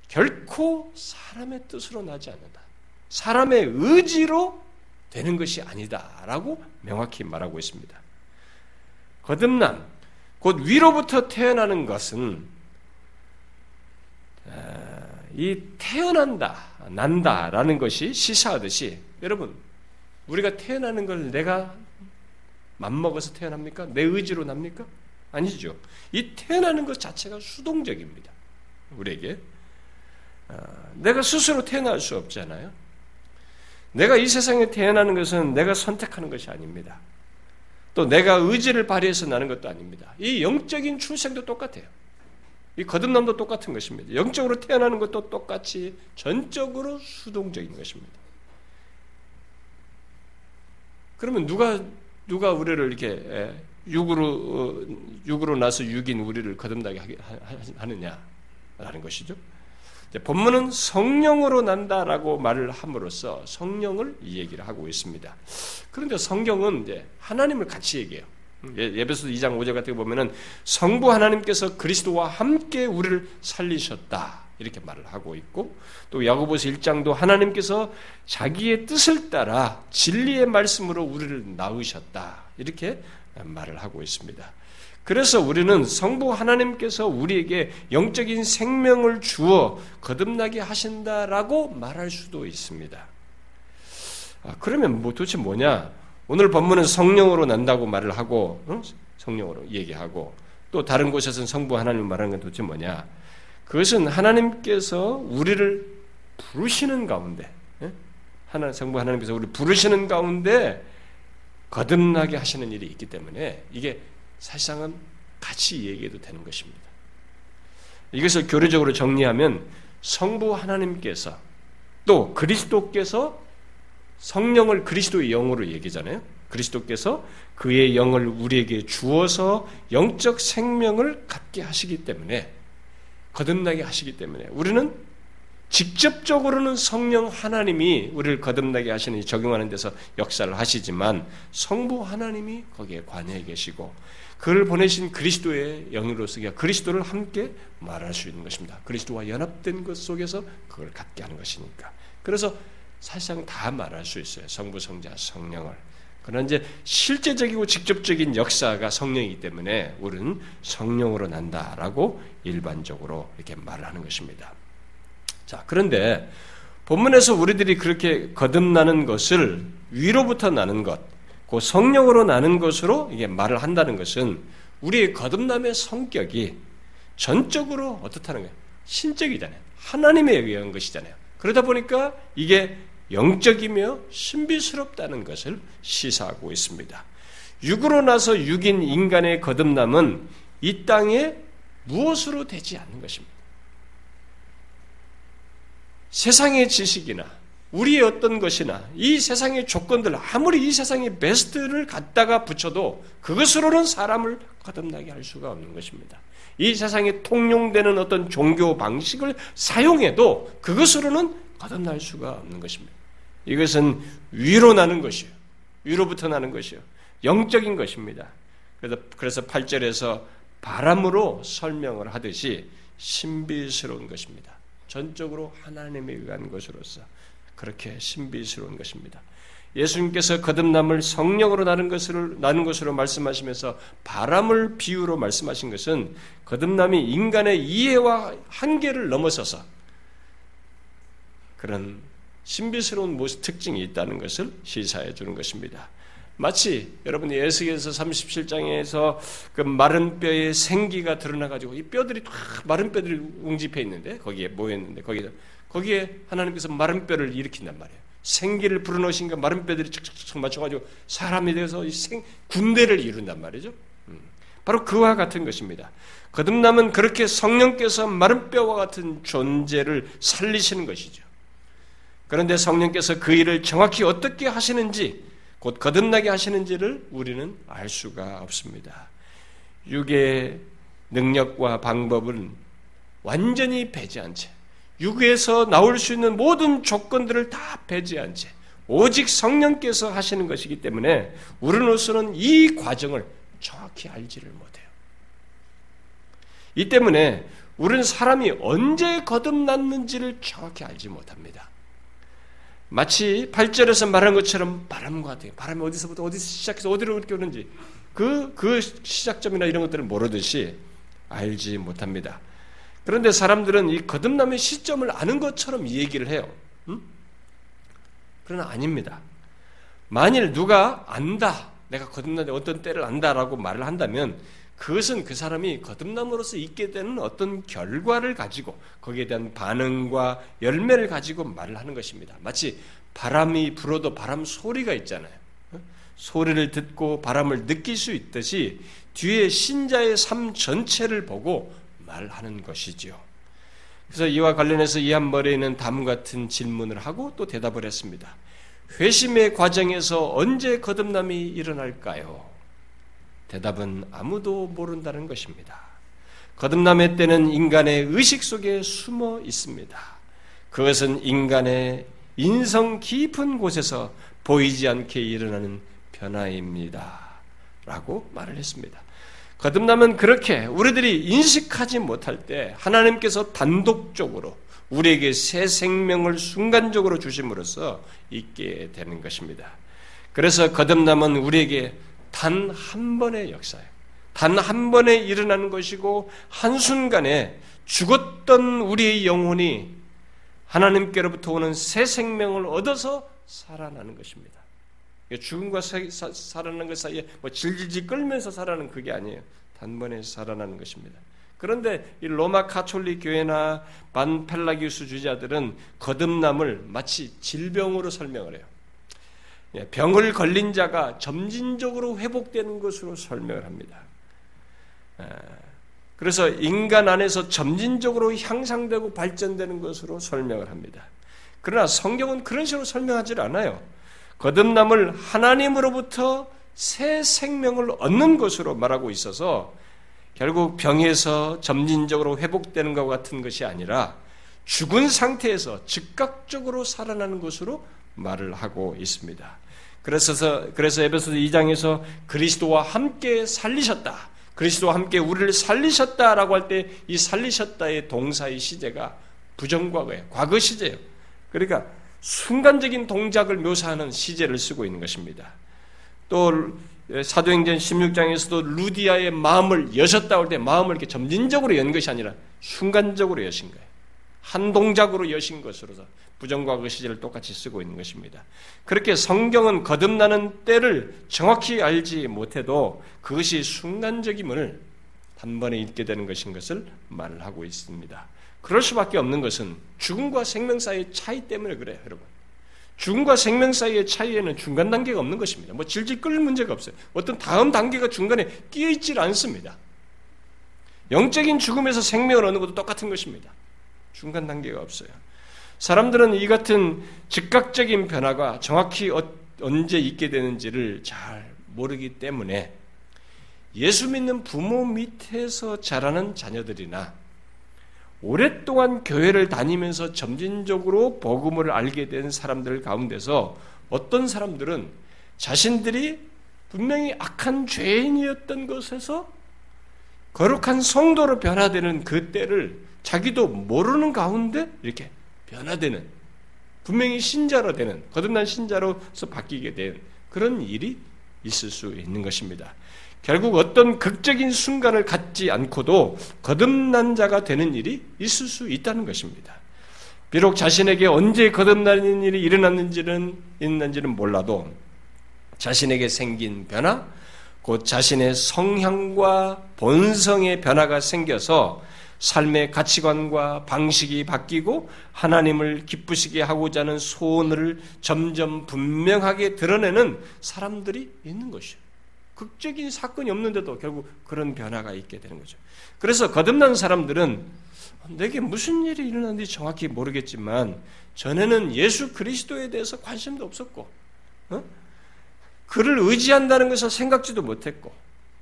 결코 사람의 뜻으로 나지 않는다. 사람의 의지로 되는 것이 아니다라고 명확히 말하고 있습니다. 거듭남, 곧 위로부터 태어나는 것은 아, 이 태어난다, 난다라는 것이 시사하듯이 여러분 우리가 태어나는 걸 내가 맘먹어서 태어납니까? 내 의지로 납니까? 아니죠. 이 태어나는 것 자체가 수동적입니다. 우리에게 아, 내가 스스로 태어날 수 없잖아요. 내가 이 세상에 태어나는 것은 내가 선택하는 것이 아닙니다. 또 내가 의지를 발휘해서 나는 것도 아닙니다. 이 영적인 출생도 똑같아요. 이 거듭남도 똑같은 것입니다. 영적으로 태어나는 것도 똑같이 전적으로 수동적인 것입니다. 그러면 누가 누가 우리를 이렇게 육으로 어, 육으로 나서 육인 우리를 거듭나게 하느냐라는 것이죠. 본문은 성령으로 난다라고 말을 함으로써 성령을 이 얘기를 하고 있습니다. 그런데 성경은 이제 하나님을 같이 얘기해요. 예, 예배소 2장 5절 같은 거 보면은 성부 하나님께서 그리스도와 함께 우리를 살리셨다. 이렇게 말을 하고 있고 또 야고보서 1장도 하나님께서 자기의 뜻을 따라 진리의 말씀으로 우리를 낳으셨다. 이렇게 말을 하고 있습니다. 그래서 우리는 성부 하나님께서 우리에게 영적인 생명을 주어 거듭나게 하신다라고 말할 수도 있습니다. 아, 그러면 뭐 도대체 뭐냐? 오늘 본문은 성령으로 난다고 말을 하고 응? 성령으로 얘기하고 또 다른 곳에서는 성부 하나님 말하는 건 도대체 뭐냐? 그것은 하나님께서 우리를 부르시는 가운데 하나 성부 하나님께서 우리 부르시는 가운데 거듭나게 하시는 일이 있기 때문에 이게 사실상은 같이 얘기해도 되는 것입니다. 이것을 교리적으로 정리하면 성부 하나님께서 또 그리스도께서 성령을 그리스도의 영으로 얘기잖아요. 그리스도께서 그의 영을 우리에게 주어서 영적 생명을 갖게 하시기 때문에 거듭나게 하시기 때문에 우리는 직접적으로는 성령 하나님이 우리를 거듭나게 하시는 적용하는 데서 역사를 하시지만 성부 하나님이 거기에 관여해 계시고 그를 보내신 그리스도의 영으로서 그리스도를 함께 말할 수 있는 것입니다. 그리스도와 연합된 것 속에서 그걸 갖게 하는 것이니까. 그래서 사실상 다 말할 수 있어요. 성부, 성자, 성령을. 그러나 이제 실제적이고 직접적인 역사가 성령이기 때문에 우리는 성령으로 난다라고 일반적으로 이렇게 말을 하는 것입니다. 자, 그런데 본문에서 우리들이 그렇게 거듭나는 것을 위로부터 나는 것, 그 성령으로 나는 것으로 이게 말을 한다는 것은 우리의 거듭남의 성격이 전적으로 어떻다는 거예요? 신적이잖아요. 하나님에 의한 것이잖아요. 그러다 보니까 이게 영적이며 신비스럽다는 것을 시사하고 있습니다. 육으로 나서 육인 인간의 거듭남은 이 땅에 무엇으로 되지 않는 것입니다. 세상의 지식이나 우리의 어떤 것이나 이 세상의 조건들 아무리 이 세상의 베스트를 갖다가 붙여도 그것으로는 사람을 거듭나게 할 수가 없는 것입니다. 이 세상에 통용되는 어떤 종교 방식을 사용해도 그것으로는 거듭날 수가 없는 것입니다. 이것은 위로 나는 것이요. 위로부터 나는 것이요. 영적인 것입니다. 그래서, 그래서 8절에서 바람으로 설명을 하듯이 신비스러운 것입니다. 전적으로 하나님에 의한 것으로서 그렇게 신비스러운 것입니다. 예수님께서 거듭남을 성령으로 나는 것을 나는 것으로 말씀하시면서 바람을 비유로 말씀하신 것은 거듭남이 인간의 이해와 한계를 넘어서서 그런 신비스러운 모습 특징이 있다는 것을 시사해 주는 것입니다. 마치 여러분이 예수께서 37장에서 그 마른 뼈에 생기가 드러나 가지고 이 뼈들이 다 마른 뼈들이 웅집해 있는데 거기에 모여 있는데 거기에 거기에 하나님께서 마른 뼈를 일으킨단 말이에요. 생기를 불어넣으신가 마른 뼈들이 척척척 맞춰가지고 사람이 되어서 생, 군대를 이룬단 말이죠. 음. 바로 그와 같은 것입니다. 거듭남은 그렇게 성령께서 마른 뼈와 같은 존재를 살리시는 것이죠. 그런데 성령께서 그 일을 정확히 어떻게 하시는지, 곧 거듭나게 하시는지를 우리는 알 수가 없습니다. 육의 능력과 방법은 완전히 배제한 채, 육에서 나올 수 있는 모든 조건들을 다 배제한 채 오직 성령께서 하시는 것이기 때문에 우리로서는 이 과정을 정확히 알지를 못해요. 이 때문에 우리는 사람이 언제 거듭났는지를 정확히 알지 못합니다. 마치 8절에서 말한 것처럼 바람과 같아요. 바람이 어디서부터 어디서 시작해서 어디로 이렇게 오는지 그, 그 시작점이나 이런 것들을 모르듯이 알지 못합니다. 그런데 사람들은 이 거듭남의 시점을 아는 것처럼 이 얘기를 해요. 음? 그러나 아닙니다. 만일 누가 안다, 내가 거듭남의 어떤 때를 안다라고 말을 한다면 그것은 그 사람이 거듭남으로서 있게 되는 어떤 결과를 가지고 거기에 대한 반응과 열매를 가지고 말을 하는 것입니다. 마치 바람이 불어도 바람 소리가 있잖아요. 어? 소리를 듣고 바람을 느낄 수 있듯이 뒤에 신자의 삶 전체를 보고 말하는 것이지요. 그래서 이와 관련해서 이한 머리에 는 다음 같은 질문을 하고 또 대답을 했습니다. 회심의 과정에서 언제 거듭남이 일어날까요? 대답은 아무도 모른다는 것입니다. 거듭남의 때는 인간의 의식 속에 숨어 있습니다. 그것은 인간의 인성 깊은 곳에서 보이지 않게 일어나는 변화입니다. 라고 말을 했습니다. 거듭남은 그렇게 우리들이 인식하지 못할 때 하나님께서 단독적으로 우리에게 새 생명을 순간적으로 주심으로써 있게 되는 것입니다. 그래서 거듭남은 우리에게 단 한 번의 역사예요. 단 한 번에 일어나는 것이고 한순간에 죽었던 우리의 영혼이 하나님께로부터 오는 새 생명을 얻어서 살아나는 것입니다. 죽음과 살아나는 것 사이에 뭐 질질질 끌면서 살아나는 그게 아니에요. 단번에 살아나는 것입니다. 그런데 이 로마 카톨릭 교회나 반펠라기우스 주자들은 거듭남을 마치 질병으로 설명을 해요. 예, 병을 걸린 자가 점진적으로 회복되는 것으로 설명을 합니다. 예, 그래서 인간 안에서 점진적으로 향상되고 발전되는 것으로 설명을 합니다. 그러나 성경은 그런 식으로 설명하지 않아요. 거듭남을 하나님으로부터 새 생명을 얻는 것으로 말하고 있어서 결국 병에서 점진적으로 회복되는 것 같은 것이 아니라 죽은 상태에서 즉각적으로 살아나는 것으로 말을 하고 있습니다. 그래서 그래서 에베소서 2장에서 그리스도와 함께 살리셨다. 그리스도와 함께 우리를 살리셨다라고 할 때 이 살리셨다의 동사의 시제가 부정과거예요. 과거 시제예요. 그러니까 순간적인 동작을 묘사하는 시제를 쓰고 있는 것입니다. 또 사도행전 16장에서도 루디아의 마음을 여셨다 할때 마음을 이렇게 점진적으로 연 것이 아니라 순간적으로 여신 거예요. 한 동작으로 여신 것으로서 부정과거 시제를 똑같이 쓰고 있는 것입니다. 그렇게 성경은 거듭나는 때를 정확히 알지 못해도 그것이 순간적임을 단번에 잊게 되는 것인 것을 말을 하고 있습니다. 그럴 수밖에 없는 것은 죽음과 생명 사이의 차이 때문에 그래요, 여러분. 죽음과 생명 사이의 차이에는 중간 단계가 없는 것입니다. 뭐 질질 끌 문제가 없어요. 어떤 다음 단계가 중간에 끼어 있질 않습니다. 영적인 죽음에서 생명을 얻는 것도 똑같은 것입니다. 중간 단계가 없어요. 사람들은 이 같은 즉각적인 변화가 정확히 어, 언제 있게 되는지를 잘 모르기 때문에 예수 믿는 부모 밑에서 자라는 자녀들이나 오랫동안 교회를 다니면서 점진적으로 복음을 알게 된 사람들 가운데서 어떤 사람들은 자신들이 분명히 악한 죄인이었던 것에서 거룩한 성도로 변화되는 그 때를 자기도 모르는 가운데 이렇게 변화되는 분명히 신자로 되는 거듭난 신자로서 바뀌게 된 그런 일이 있을 수 있는 것입니다. 결국 어떤 극적인 순간을 갖지 않고도 거듭난 자가 되는 일이 있을 수 있다는 것입니다. 비록 자신에게 언제 거듭나는 일이 일어났는지는 있는지는 몰라도 자신에게 생긴 변화, 곧 자신의 성향과 본성의 변화가 생겨서 삶의 가치관과 방식이 바뀌고 하나님을 기쁘시게 하고자 하는 소원을 점점 분명하게 드러내는 사람들이 있는 것이에요. 극적인 사건이 없는데도 결국 그런 변화가 있게 되는 거죠. 그래서 거듭난 사람들은 내게 무슨 일이 일어났는지 정확히 모르겠지만 전에는 예수 그리스도에 대해서 관심도 없었고 어? 그를 의지한다는 것을 생각지도 못했고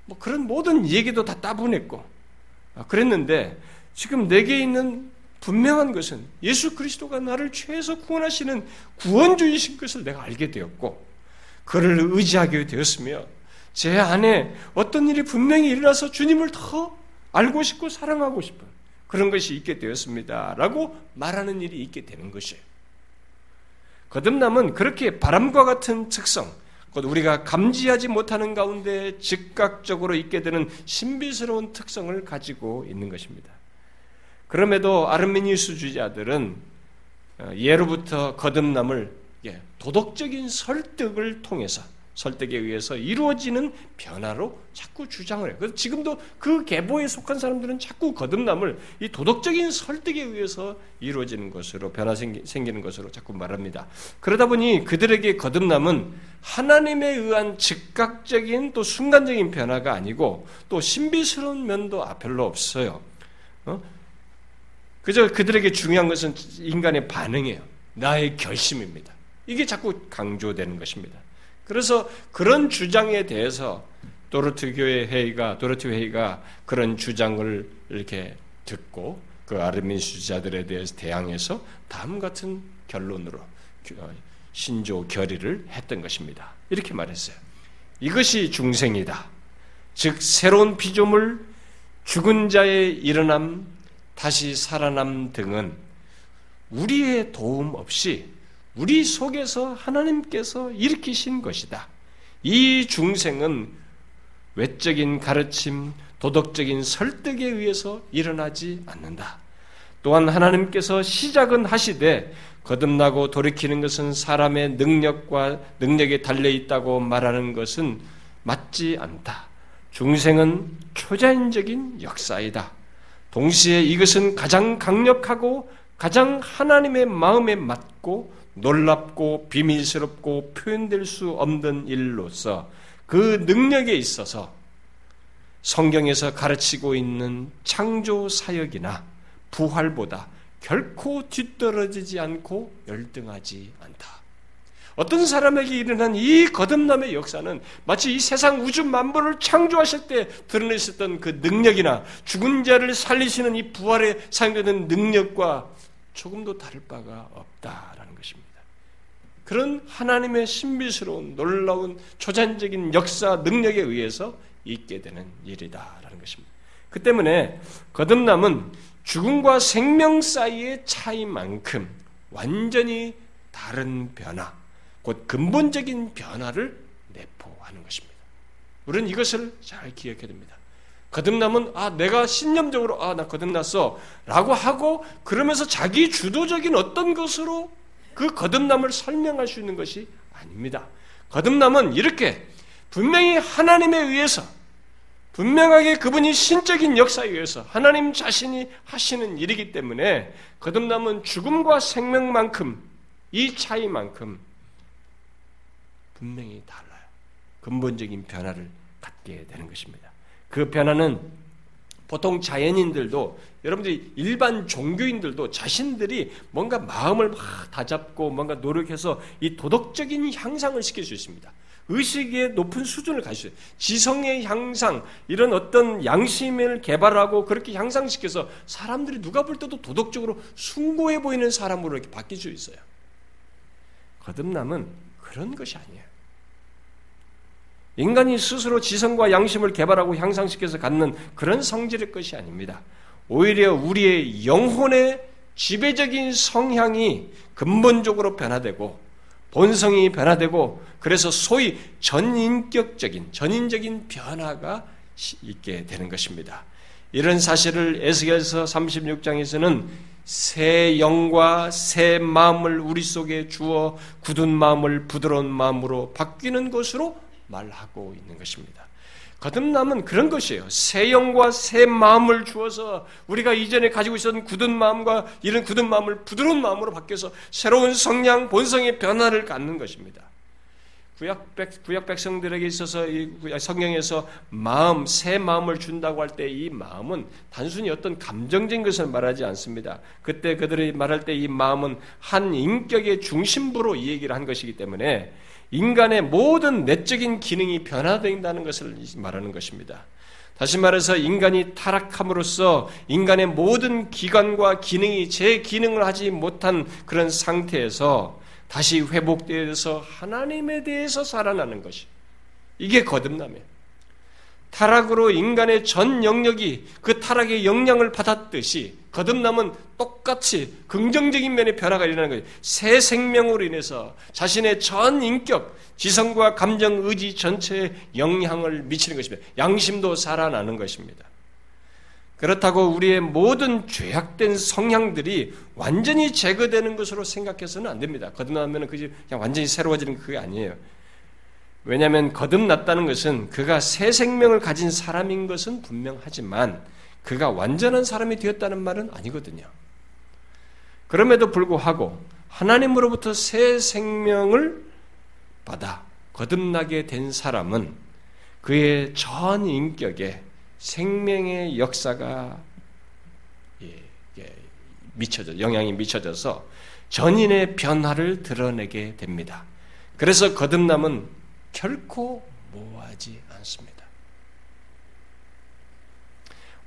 뭐 그런 모든 얘기도 다 따분했고 아, 그랬는데 지금 내게 있는 분명한 것은 예수 그리스도가 나를 죄에서 구원하시는 구원주이신 것을 내가 알게 되었고 그를 의지하게 되었으며 제 안에 어떤 일이 분명히 일어나서 주님을 더 알고 싶고 사랑하고 싶은 그런 것이 있게 되었습니다. 라고 말하는 일이 있게 되는 것이에요. 거듭남은 그렇게 바람과 같은 특성, 곧 우리가 감지하지 못하는 가운데 즉각적으로 있게 되는 신비스러운 특성을 가지고 있는 것입니다. 그럼에도 아르메니스주의자들은 어, 예로부터 거듭남을 예, 도덕적인 설득을 통해서 설득에 의해서 이루어지는 변화로 자꾸 주장을 해요. 그래서 지금도 그 계보에 속한 사람들은 자꾸 거듭남을 이 도덕적인 설득에 의해서 이루어지는 것으로 변화 생기, 는 것으로 자꾸 말합니다. 그러다 보니 그들에게 거듭남은 하나님에 의한 즉각적인 또 순간적인 변화가 아니고 또 신비스러운 면도 별로 없어요. 어? 그저 그들에게 중요한 것은 인간의 반응이에요. 나의 결심입니다. 이게 자꾸 강조되는 것입니다. 그래서 그런 주장에 대해서 도르트 교회 회의가 도르트 회의가 그런 주장을 이렇게 듣고 그 아르민 수자들에 대해서 대항해서 다음 같은 결론으로 어, 신조 결의를 했던 것입니다. 이렇게 말했어요. 이것이 중생이다. 즉 새로운 피조물, 죽은 자의 일어남, 다시 살아남 등은 우리의 도움 없이 우리 속에서 하나님께서 일으키신 것이다. 이 중생은 외적인 가르침, 도덕적인 설득에 의해서 일어나지 않는다. 또한 하나님께서 시작은 하시되 거듭나고 돌이키는 것은 사람의 능력과 능력에 달려 있다고 말하는 것은 맞지 않다. 중생은 초자연적인 역사이다. 동시에 이것은 가장 강력하고 가장 하나님의 마음에 맞고 놀랍고 비밀스럽고 표현될 수 없는 일로서 그 능력에 있어서 성경에서 가르치고 있는 창조 사역이나 부활보다 결코 뒤떨어지지 않고 열등하지 않다. 어떤 사람에게 일어난 이 거듭남의 역사는 마치 이 세상 우주 만물을 창조하실 때 드러냈었던 그 능력이나 죽은 자를 살리시는 이 부활에 상대된 능력과 조금도 다를 바가 것입니다. 그런 하나님의 신비스러운 놀라운 초잔적인 역사 능력에 의해서 있게 되는 일이다라는 것입니다. 그 때문에 거듭남은 죽음과 생명 사이의 차이만큼 완전히 다른 변화, 곧 근본적인 변화를 내포하는 것입니다. 우리는 이것을 잘 기억해야 됩니다. 거듭남은 아 내가 신념적으로 아 나 거듭났어라고 하고 그러면서 자기 주도적인 어떤 것으로 그 거듭남을 설명할 수 있는 것이 아닙니다. 거듭남은 이렇게 분명히 하나님에 의해서 분명하게 그분이 신적인 역사에 의해서 하나님 자신이 하시는 일이기 때문에 거듭남은 죽음과 생명만큼 이 차이만큼 분명히 달라요. 근본적인 변화를 갖게 되는 것입니다. 그 변화는 보통 자연인들도 여러분들이 일반 종교인들도 자신들이 뭔가 마음을 막 다잡고 뭔가 노력해서 이 도덕적인 향상을 시킬 수 있습니다. 의식의 높은 수준을 가지고 지성의 향상 이런 어떤 양심을 개발하고 그렇게 향상시켜서 사람들이 누가 볼 때도 도덕적으로 숭고해 보이는 사람으로 이렇게 바뀔 수 있어요. 거듭남은 그런 것이 아니에요. 인간이 스스로 지성과 양심을 개발하고 향상시켜서 갖는 그런 성질의 것이 아닙니다. 오히려 우리의 영혼의 지배적인 성향이 근본적으로 변화되고 본성이 변화되고 그래서 소위 전인격적인 전인적인 변화가 있게 되는 것입니다. 이런 사실을 에스겔서 36장에서는 새 영과 새 마음을 우리 속에 주어 굳은 마음을 부드러운 마음으로 바뀌는 것으로 말하고 있는 것입니다. 거듭남은 그런 것이에요. 새 영과 새 마음을 주어서 우리가 이전에 가지고 있었던 굳은 마음과 이런 굳은 마음을 부드러운 마음으로 바뀌어서 새로운 성량, 본성의 변화를 갖는 것입니다. 구약, 백, 구약 백성들에게 있어서 이 성경에서 마음, 새 마음을 준다고 할 때 이 마음은 단순히 어떤 감정적인 것을 말하지 않습니다. 그때 그들이 말할 때 이 마음은 한 인격의 중심부로 이 얘기를 한 것이기 때문에 인간의 모든 내적인 기능이 변화된다는 것을 말하는 것입니다. 다시 말해서 인간이 타락함으로써 인간의 모든 기관과 기능이 제 기능을 하지 못한 그런 상태에서 다시 회복되어서 하나님에 대해서 살아나는 것이 이게 거듭남이에요. 타락으로 인간의 전 영역이 그 타락의 영향을 받았듯이 거듭남은 똑같이 긍정적인 면의 변화가 일어나는 거예요. 새 생명으로 인해서 자신의 전 인격, 지성과 감정, 의지 전체에 영향을 미치는 것입니다. 양심도 살아나는 것입니다. 그렇다고 우리의 모든 죄악된 성향들이 완전히 제거되는 것으로 생각해서는 안 됩니다. 거듭나면 그냥 완전히 새로워지는 그게 아니에요. 왜냐하면 거듭났다는 것은 그가 새 생명을 가진 사람인 것은 분명하지만 그가 완전한 사람이 되었다는 말은 아니거든요. 그럼에도 불구하고 하나님으로부터 새 생명을 받아 거듭나게 된 사람은 그의 전 인격에 생명의 역사가 미쳐져 영향이 미쳐져서 전인의 변화를 드러내게 됩니다. 그래서 거듭남은 결코 모호하지 않습니다.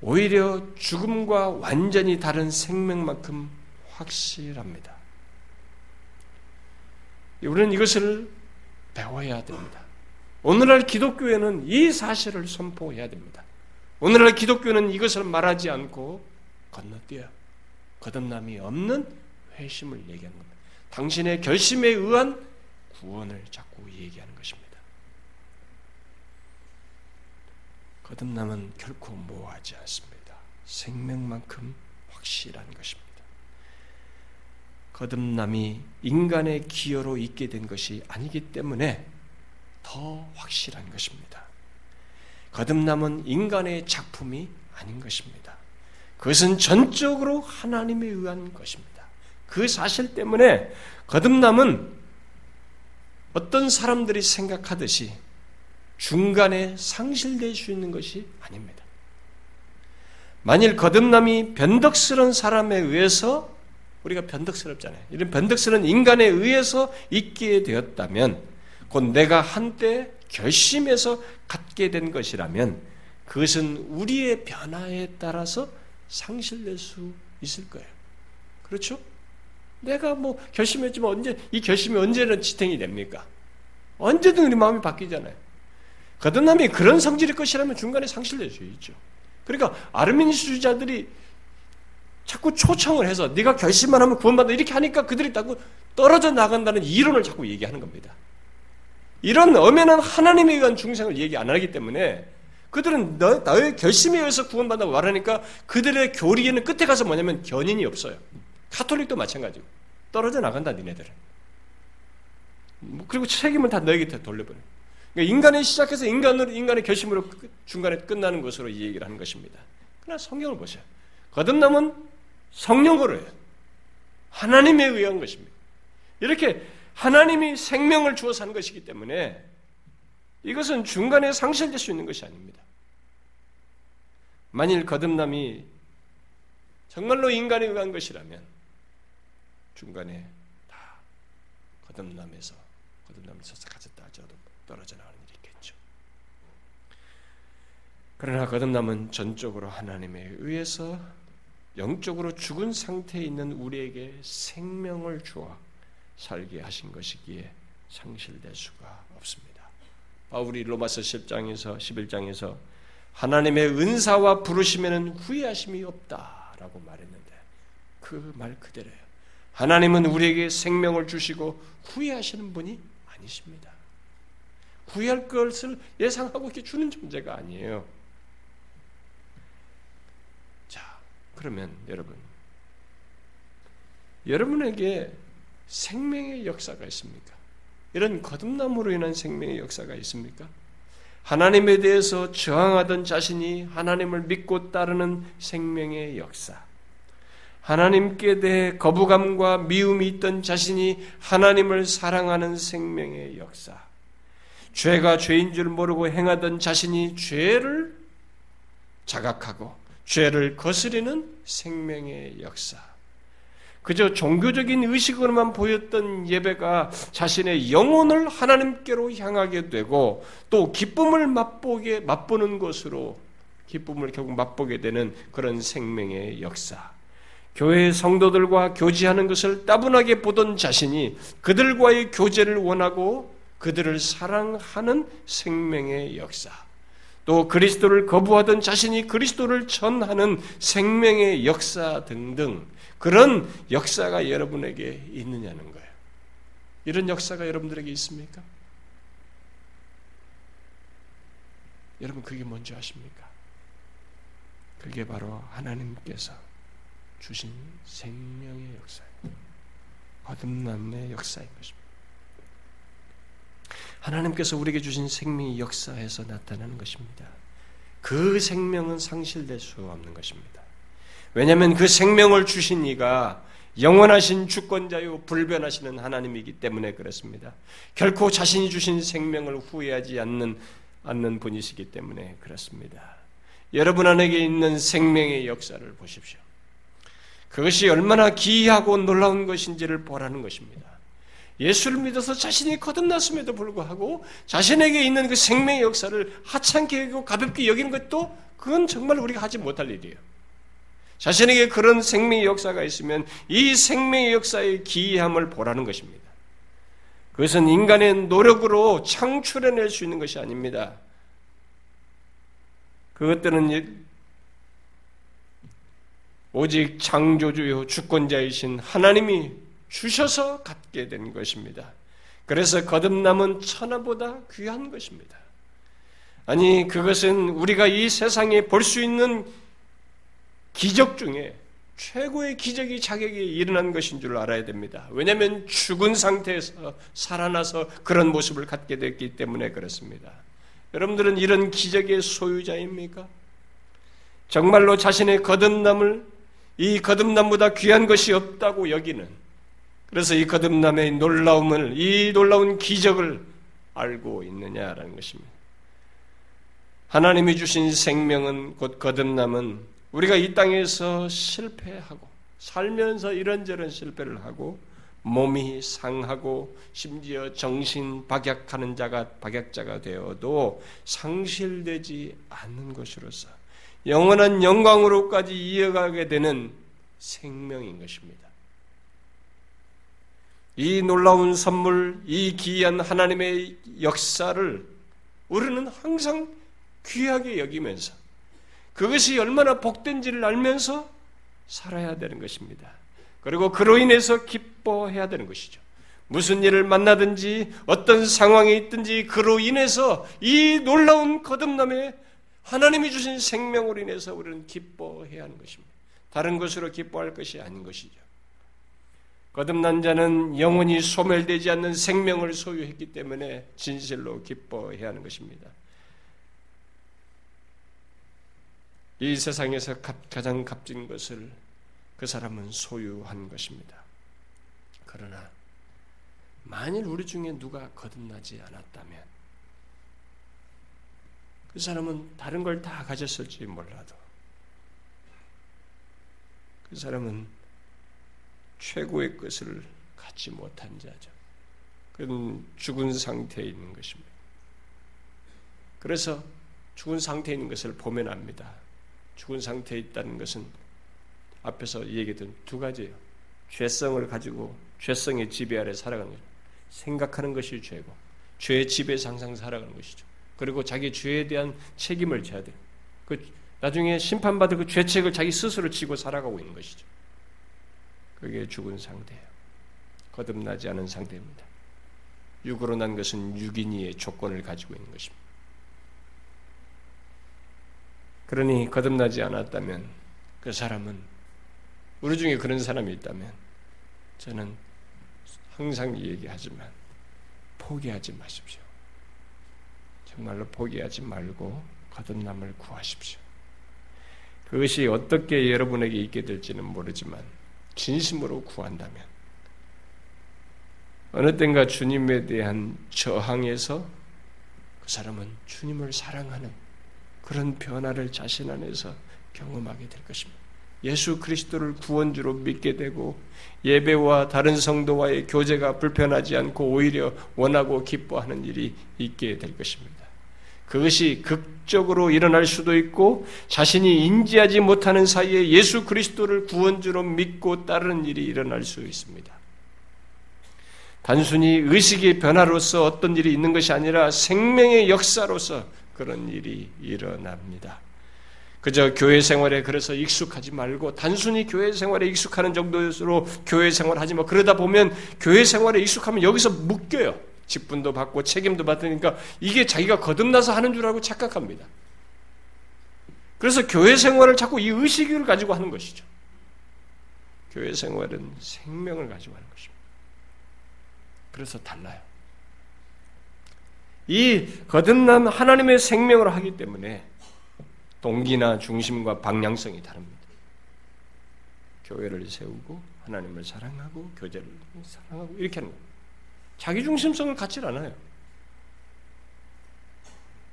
오히려 죽음과 완전히 다른 생명만큼 확실합니다. 우리는 이것을 배워야 됩니다. 오늘날 기독교회는 이 사실을 선포해야 됩니다. 오늘날 기독교는 이것을 말하지 않고 건너뛰어 거듭남이 없는 회심을 얘기하는 겁니다. 당신의 결심에 의한 구원을 자꾸 얘기하는 것입니다. 거듭남은 결코 모호하지 않습니다. 생명만큼 확실한 것입니다. 거듭남이 인간의 기여로 있게 된 것이 아니기 때문에 더 확실한 것입니다. 거듭남은 인간의 작품이 아닌 것입니다. 그것은 전적으로 하나님에 의한 것입니다. 그 사실 때문에 거듭남은 어떤 사람들이 생각하듯이 중간에 상실될 수 있는 것이 아닙니다. 만일 거듭남이 변덕스러운 사람에 의해서 우리가 변덕스럽잖아요. 이런 변덕스러운 인간에 의해서 있게 되었다면 곧 내가 한때 결심해서 갖게 된 것이라면 그것은 우리의 변화에 따라서 상실될 수 있을 거예요. 그렇죠? 내가 뭐 결심했지만 언제 이 결심이 언제는 지탱이 됩니까? 언제든 우리 마음이 바뀌잖아요. 거듭남이 그런 성질일 것이라면 중간에 상실될 수 있죠. 그러니까 아르미니스주자들이 자꾸 초청을 해서 네가 결심만 하면 구원받아 이렇게 하니까 그들이 자꾸 떨어져 나간다는 이론을 자꾸 얘기하는 겁니다. 이런 엄연한 하나님에 의한 중생을 얘기 안 하기 때문에 그들은 너, 의 결심에 의해서 구원받는다고 말하니까 그들의 교리에는 끝에 가서 뭐냐면 견인이 없어요. 카톨릭도 마찬가지고 떨어져 나간다 니네들은. 뭐 그리고 책임을 다 너에게 돌려버려요. 그러니까 인간이 시작해서 인간으로 인간의 결심으로 중간에 끝나는 것으로 이 얘기를 하는 것입니다. 그러나 성경을 보세요. 거듭남은 성령으로요. 하나님에 의한 것입니다. 이렇게 하나님이 생명을 주어 사는 것이기 때문에 이것은 중간에 상실될 수 있는 것이 아닙니다. 만일 거듭남이 정말로 인간에 의한 것이라면 중간에 다 거듭남에서 거듭남에서 가졌다 하더라도 떨어져 나가는 일이 있겠죠. 그러나 거듭남은 전적으로 하나님에 의해서 영적으로 죽은 상태에 있는 우리에게 생명을 주어 살게 하신 것이기에 상실될 수가 없습니다. 바울이 로마서 10장에서 11장에서 하나님의 은사와 부르심에는 후회하심이 없다라고 말했는데 그 말 그대로예요. 하나님은 우리에게 생명을 주시고 후회하시는 분이 아니십니다. 후회할 것을 예상하고 이렇게 주는 존재가 아니에요. 자, 그러면 여러분, 여러분에게 생명의 역사가 있습니까? 이런 거듭남으로 인한 생명의 역사가 있습니까? 하나님에 대해서 저항하던 자신이 하나님을 믿고 따르는 생명의 역사. 하나님께 대해 거부감과 미움이 있던 자신이 하나님을 사랑하는 생명의 역사. 죄가 죄인 줄 모르고 행하던 자신이 죄를 자각하고 죄를 거스리는 생명의 역사. 그저 종교적인 의식으로만 보였던 예배가 자신의 영혼을 하나님께로 향하게 되고 또 기쁨을 맛보게 맛보는 것으로 기쁨을 결국 맛보게 되는 그런 생명의 역사. 교회 성도들과 교제하는 것을 따분하게 보던 자신이 그들과의 교제를 원하고 그들을 사랑하는 생명의 역사. 또 그리스도를 거부하던 자신이 그리스도를 전하는 생명의 역사 등등 그런 역사가 여러분에게 있느냐는 거예요. 이런 역사가 여러분들에게 있습니까? 여러분 그게 뭔지 아십니까? 그게 바로 하나님께서 주신 생명의 역사예요. 거듭남의 역사인 것입니다. 하나님께서 우리에게 주신 생명의 역사에서 나타나는 것입니다. 그 생명은 상실될 수 없는 것입니다. 왜냐하면 그 생명을 주신 이가 영원하신 주권자요 불변하시는 하나님이기 때문에 그렇습니다. 결코 자신이 주신 생명을 후회하지 않는 않는 분이시기 때문에 그렇습니다. 여러분 안에게 있는 생명의 역사를 보십시오. 그것이 얼마나 기이하고 놀라운 것인지를 보라는 것입니다. 예수를 믿어서 자신이 거듭났음에도 불구하고 자신에게 있는 그 생명의 역사를 하찮게 여기고 가볍게 여기는 것도 그건 정말 우리가 하지 못할 일이에요. 자신에게 그런 생명의 역사가 있으면 이 생명의 역사의 기이함을 보라는 것입니다. 그것은 인간의 노력으로 창출해낼 수 있는 것이 아닙니다. 그것들은 오직 창조주요 주권자이신 하나님이 주셔서 갖게 된 것입니다. 그래서 거듭남은 천하보다 귀한 것입니다. 아니, 그것은 우리가 이 세상에 볼 수 있는 기적 중에 최고의 기적이 자격이 일어난 것인 줄 알아야 됩니다. 왜냐하면 죽은 상태에서 살아나서 그런 모습을 갖게 됐기 때문에 그렇습니다. 여러분들은 이런 기적의 소유자입니까? 정말로 자신의 거듭남을 이 거듭남보다 귀한 것이 없다고 여기는 그래서 이 거듭남의 놀라움을 이 놀라운 기적을 알고 있느냐라는 것입니다. 하나님이 주신 생명은 곧 거듭남은 우리가 이 땅에서 실패하고 살면서 이런저런 실패를 하고 몸이 상하고 심지어 정신 박약하는 자가 박약자가 되어도 상실되지 않는 것으로서 영원한 영광으로까지 이어가게 되는 생명인 것입니다. 이 놀라운 선물, 이 기이한 하나님의 역사를 우리는 항상 귀하게 여기면서 그것이 얼마나 복된지를 알면서 살아야 되는 것입니다. 그리고 그로 인해서 기뻐해야 되는 것이죠. 무슨 일을 만나든지 어떤 상황에 있든지 그로 인해서 이 놀라운 거듭남에 하나님이 주신 생명으로 인해서 우리는 기뻐해야 하는 것입니다. 다른 것으로 기뻐할 것이 아닌 것이죠. 거듭난 자는 영원히 소멸되지 않는 생명을 소유했기 때문에 진실로 기뻐해야 하는 것입니다. 이 세상에서 가장 값진 것을 그 사람은 소유한 것입니다. 그러나 만일 우리 중에 누가 거듭나지 않았다면 그 사람은 다른 걸 다 가졌을지 몰라도 그 사람은 최고의 것을 갖지 못한 자죠. 그는 죽은 상태에 있는 것입니다. 그래서 죽은 상태에 있는 것을 보면 압니다. 죽은 상태에 있다는 것은 앞에서 얘기했던 두 가지예요. 죄성을 가지고 죄성의 지배 아래 살아가는 거죠. 생각하는 것이 죄고 죄의 지배에서 항상 살아가는 것이죠. 그리고 자기 죄에 대한 책임을 져야 돼요. 그 나중에 심판받을 그 죄책을 자기 스스로 지고 살아가고 있는 것이죠. 그게 죽은 상태예요. 거듭나지 않은 상태입니다. 육으로 난 것은 육인이의 조건을 가지고 있는 것입니다. 그러니 거듭나지 않았다면 그 사람은 우리 중에 그런 사람이 있다면 저는 항상 얘기하지만 포기하지 마십시오. 정말로 포기하지 말고 거듭남을 구하십시오. 그것이 어떻게 여러분에게 있게 될지는 모르지만 진심으로 구한다면 어느 땐가 주님에 대한 저항에서 그 사람은 주님을 사랑하는 그런 변화를 자신 안에서 경험하게 될 것입니다. 예수 그리스도를 구원주로 믿게 되고 예배와 다른 성도와의 교제가 불편하지 않고 오히려 원하고 기뻐하는 일이 있게 될 것입니다. 그것이 극적으로 일어날 수도 있고 자신이 인지하지 못하는 사이에 예수 그리스도를 구원주로 믿고 따르는 일이 일어날 수 있습니다. 단순히 의식의 변화로서 어떤 일이 있는 것이 아니라 생명의 역사로서 그런 일이 일어납니다. 그저 교회 생활에 그래서 익숙하지 말고 단순히 교회 생활에 익숙하는 정도로 교회 생활하지 마. 그러다 보면 교회 생활에 익숙하면 여기서 묶여요. 직분도 받고 책임도 받으니까 이게 자기가 거듭나서 하는 줄 알고 착각합니다. 그래서 교회 생활을 자꾸 이 의식을 가지고 하는 것이죠. 교회 생활은 생명을 가지고 하는 것입니다. 그래서 달라요. 이 거듭난 하나님의 생명으로 하기 때문에 동기나 중심과 방향성이 다릅니다. 교회를 세우고 하나님을 사랑하고 교제를 사랑하고 이렇게 하는 거예요. 자기 중심성을 갖지 않아요.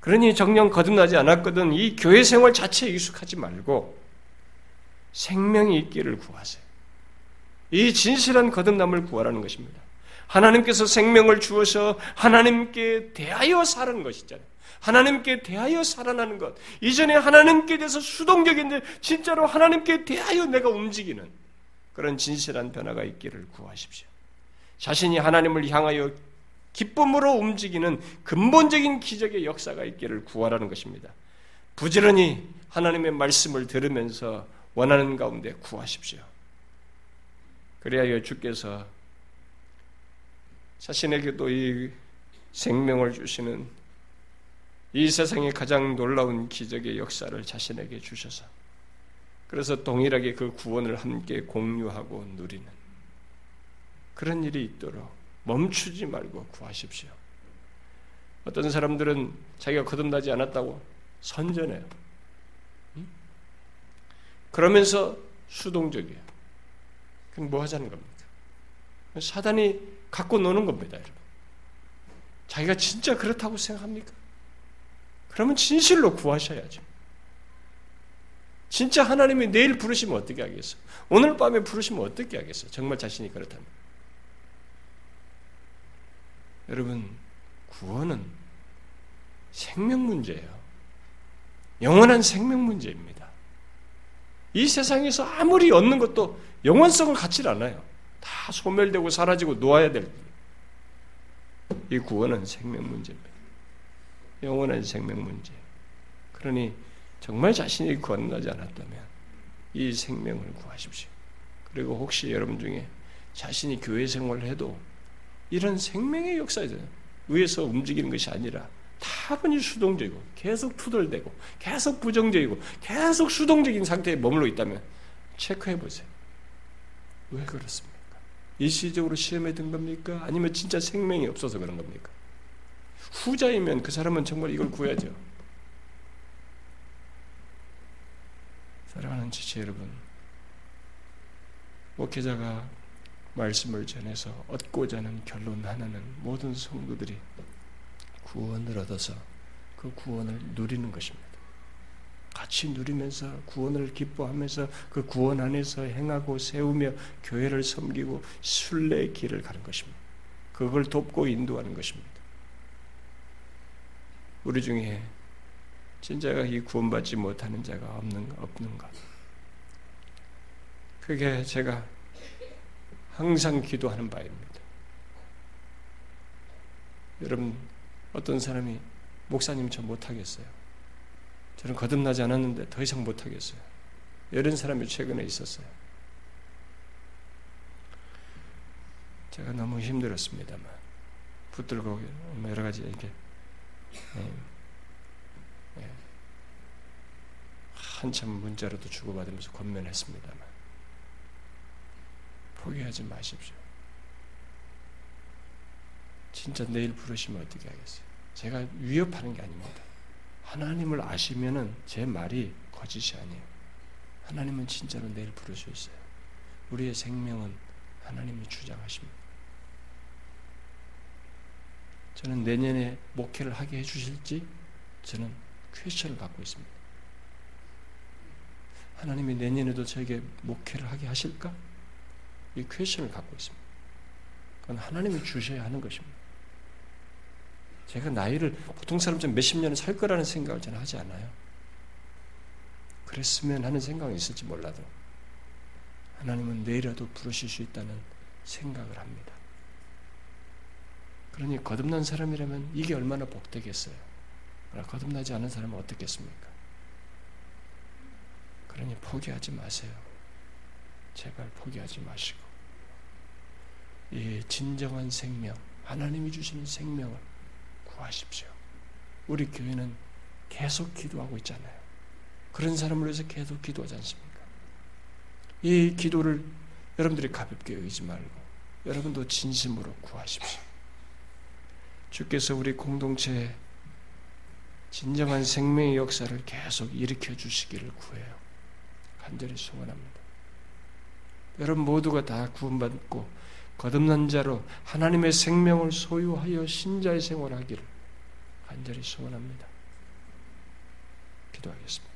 그러니 정령 거듭나지 않았거든 이 교회 생활 자체에 익숙하지 말고 생명이 있기를 구하세요. 이 진실한 거듭남을 구하라는 것입니다. 하나님께서 생명을 주어서 하나님께 대하여 사는 것이잖아요. 하나님께 대하여 살아나는 것. 이전에 하나님께 대해서 수동적인데 진짜로 하나님께 대하여 내가 움직이는 그런 진실한 변화가 있기를 구하십시오. 자신이 하나님을 향하여 기쁨으로 움직이는 근본적인 기적의 역사가 있기를 구하라는 것입니다. 부지런히 하나님의 말씀을 들으면서 원하는 가운데 구하십시오. 그래야 주께서 자신에게도 이 생명을 주시는 이 세상의 가장 놀라운 기적의 역사를 자신에게 주셔서 그래서 동일하게 그 구원을 함께 공유하고 누리는 그런 일이 있도록 멈추지 말고 구하십시오. 어떤 사람들은 자기가 거듭나지 않았다고 선전해요. 그러면서 수동적이에요. 그럼 뭐 하자는 겁니까? 사단이 갖고 노는 겁니다, 여러분. 자기가 진짜 그렇다고 생각합니까? 그러면 진실로 구하셔야죠. 진짜 하나님이 내일 부르시면 어떻게 하겠어? 오늘 밤에 부르시면 어떻게 하겠어? 정말 자신이 그렇다면. 여러분, 구원은 생명 문제예요. 영원한 생명 문제입니다. 이 세상에서 아무리 얻는 것도 영원성을 갖지 않아요. 다 소멸되고 사라지고 놓아야 될. 이 구원은 생명 문제입니다. 영원한 생명 문제. 그러니 정말 자신이 구원하지 않았다면 이 생명을 구하십시오. 그리고 혹시 여러분 중에 자신이 교회 생활을 해도 이런 생명의 역사에 의해서 움직이는 것이 아니라 다분히 수동적이고 계속 투덜대고 계속 부정적이고 계속 수동적인 상태에 머물러 있다면 체크해 보세요. 왜 그렇습니까? 일시적으로 시험에 든 겁니까? 아니면 진짜 생명이 없어서 그런 겁니까? 후자이면 그 사람은 정말 이걸 구해야죠. 사랑하는 지체 여러분, 목회자가 말씀을 전해서 얻고자 하는 결론 하나는 모든 성도들이 구원을 얻어서 그 구원을 누리는 것입니다. 같이 누리면서 구원을 기뻐하면서 그 구원 안에서 행하고 세우며 교회를 섬기고 순례의 길을 가는 것입니다. 그걸 돕고 인도하는 것입니다. 우리 중에 진짜가 이 구원받지 못하는 자가 없는 없는가? 그게 제가 항상 기도하는 바입니다. 여러분 어떤 사람이 목사님 저 못하겠어요. 저는 거듭나지 않았는데 더 이상 못하겠어요. 이런 사람이 최근에 있었어요. 제가 너무 힘들었습니다만 붙들고 뭐 여러 가지 이렇게 예, 예, 한참 문자로도 주고받으면서 권면했습니다만 포기하지 마십시오. 진짜 내일 부르시면 어떻게 하겠어요? 제가 위협하는 게 아닙니다. 하나님을 아시면은 제 말이 거짓이 아니에요. 하나님은 진짜로 내일 수 있어요. 우리의 생명은 하나님이 주장하십니다. 저는 내년에 목회를 하게 해주실지 저는 퀘션을 갖고 있습니다. 하나님이 내년에도 저에게 목회를 하게 하실까? 이 퀘션을 갖고 있습니다. 그건 하나님이 주셔야 하는 것입니다. 제가 나이를 보통 사람처럼 몇십 년을 살 거라는 생각을 저는 하지 않아요. 그랬으면 하는 생각이 있을지 몰라도 하나님은 내일이라도 부르실 수 있다는 생각을 합니다. 그러니 거듭난 사람이라면 이게 얼마나 복되겠어요. 그러나 거듭나지 않은 사람은 어떻겠습니까? 그러니 포기하지 마세요. 제발 포기하지 마시고 이 진정한 생명, 하나님이 주시는 생명을 구하십시오. 우리 교회는 계속 기도하고 있잖아요. 그런 사람을 위해서 계속 기도하지 않습니까? 이 기도를 여러분들이 가볍게 여기지 말고 여러분도 진심으로 구하십시오. 주께서 우리 공동체에 진정한 생명의 역사를 계속 일으켜 주시기를 구해요. 간절히 소원합니다. 여러분 모두가 다 구원받고 거듭난 자로 하나님의 생명을 소유하여 신자의 생활하기를 간절히 소원합니다. 기도하겠습니다.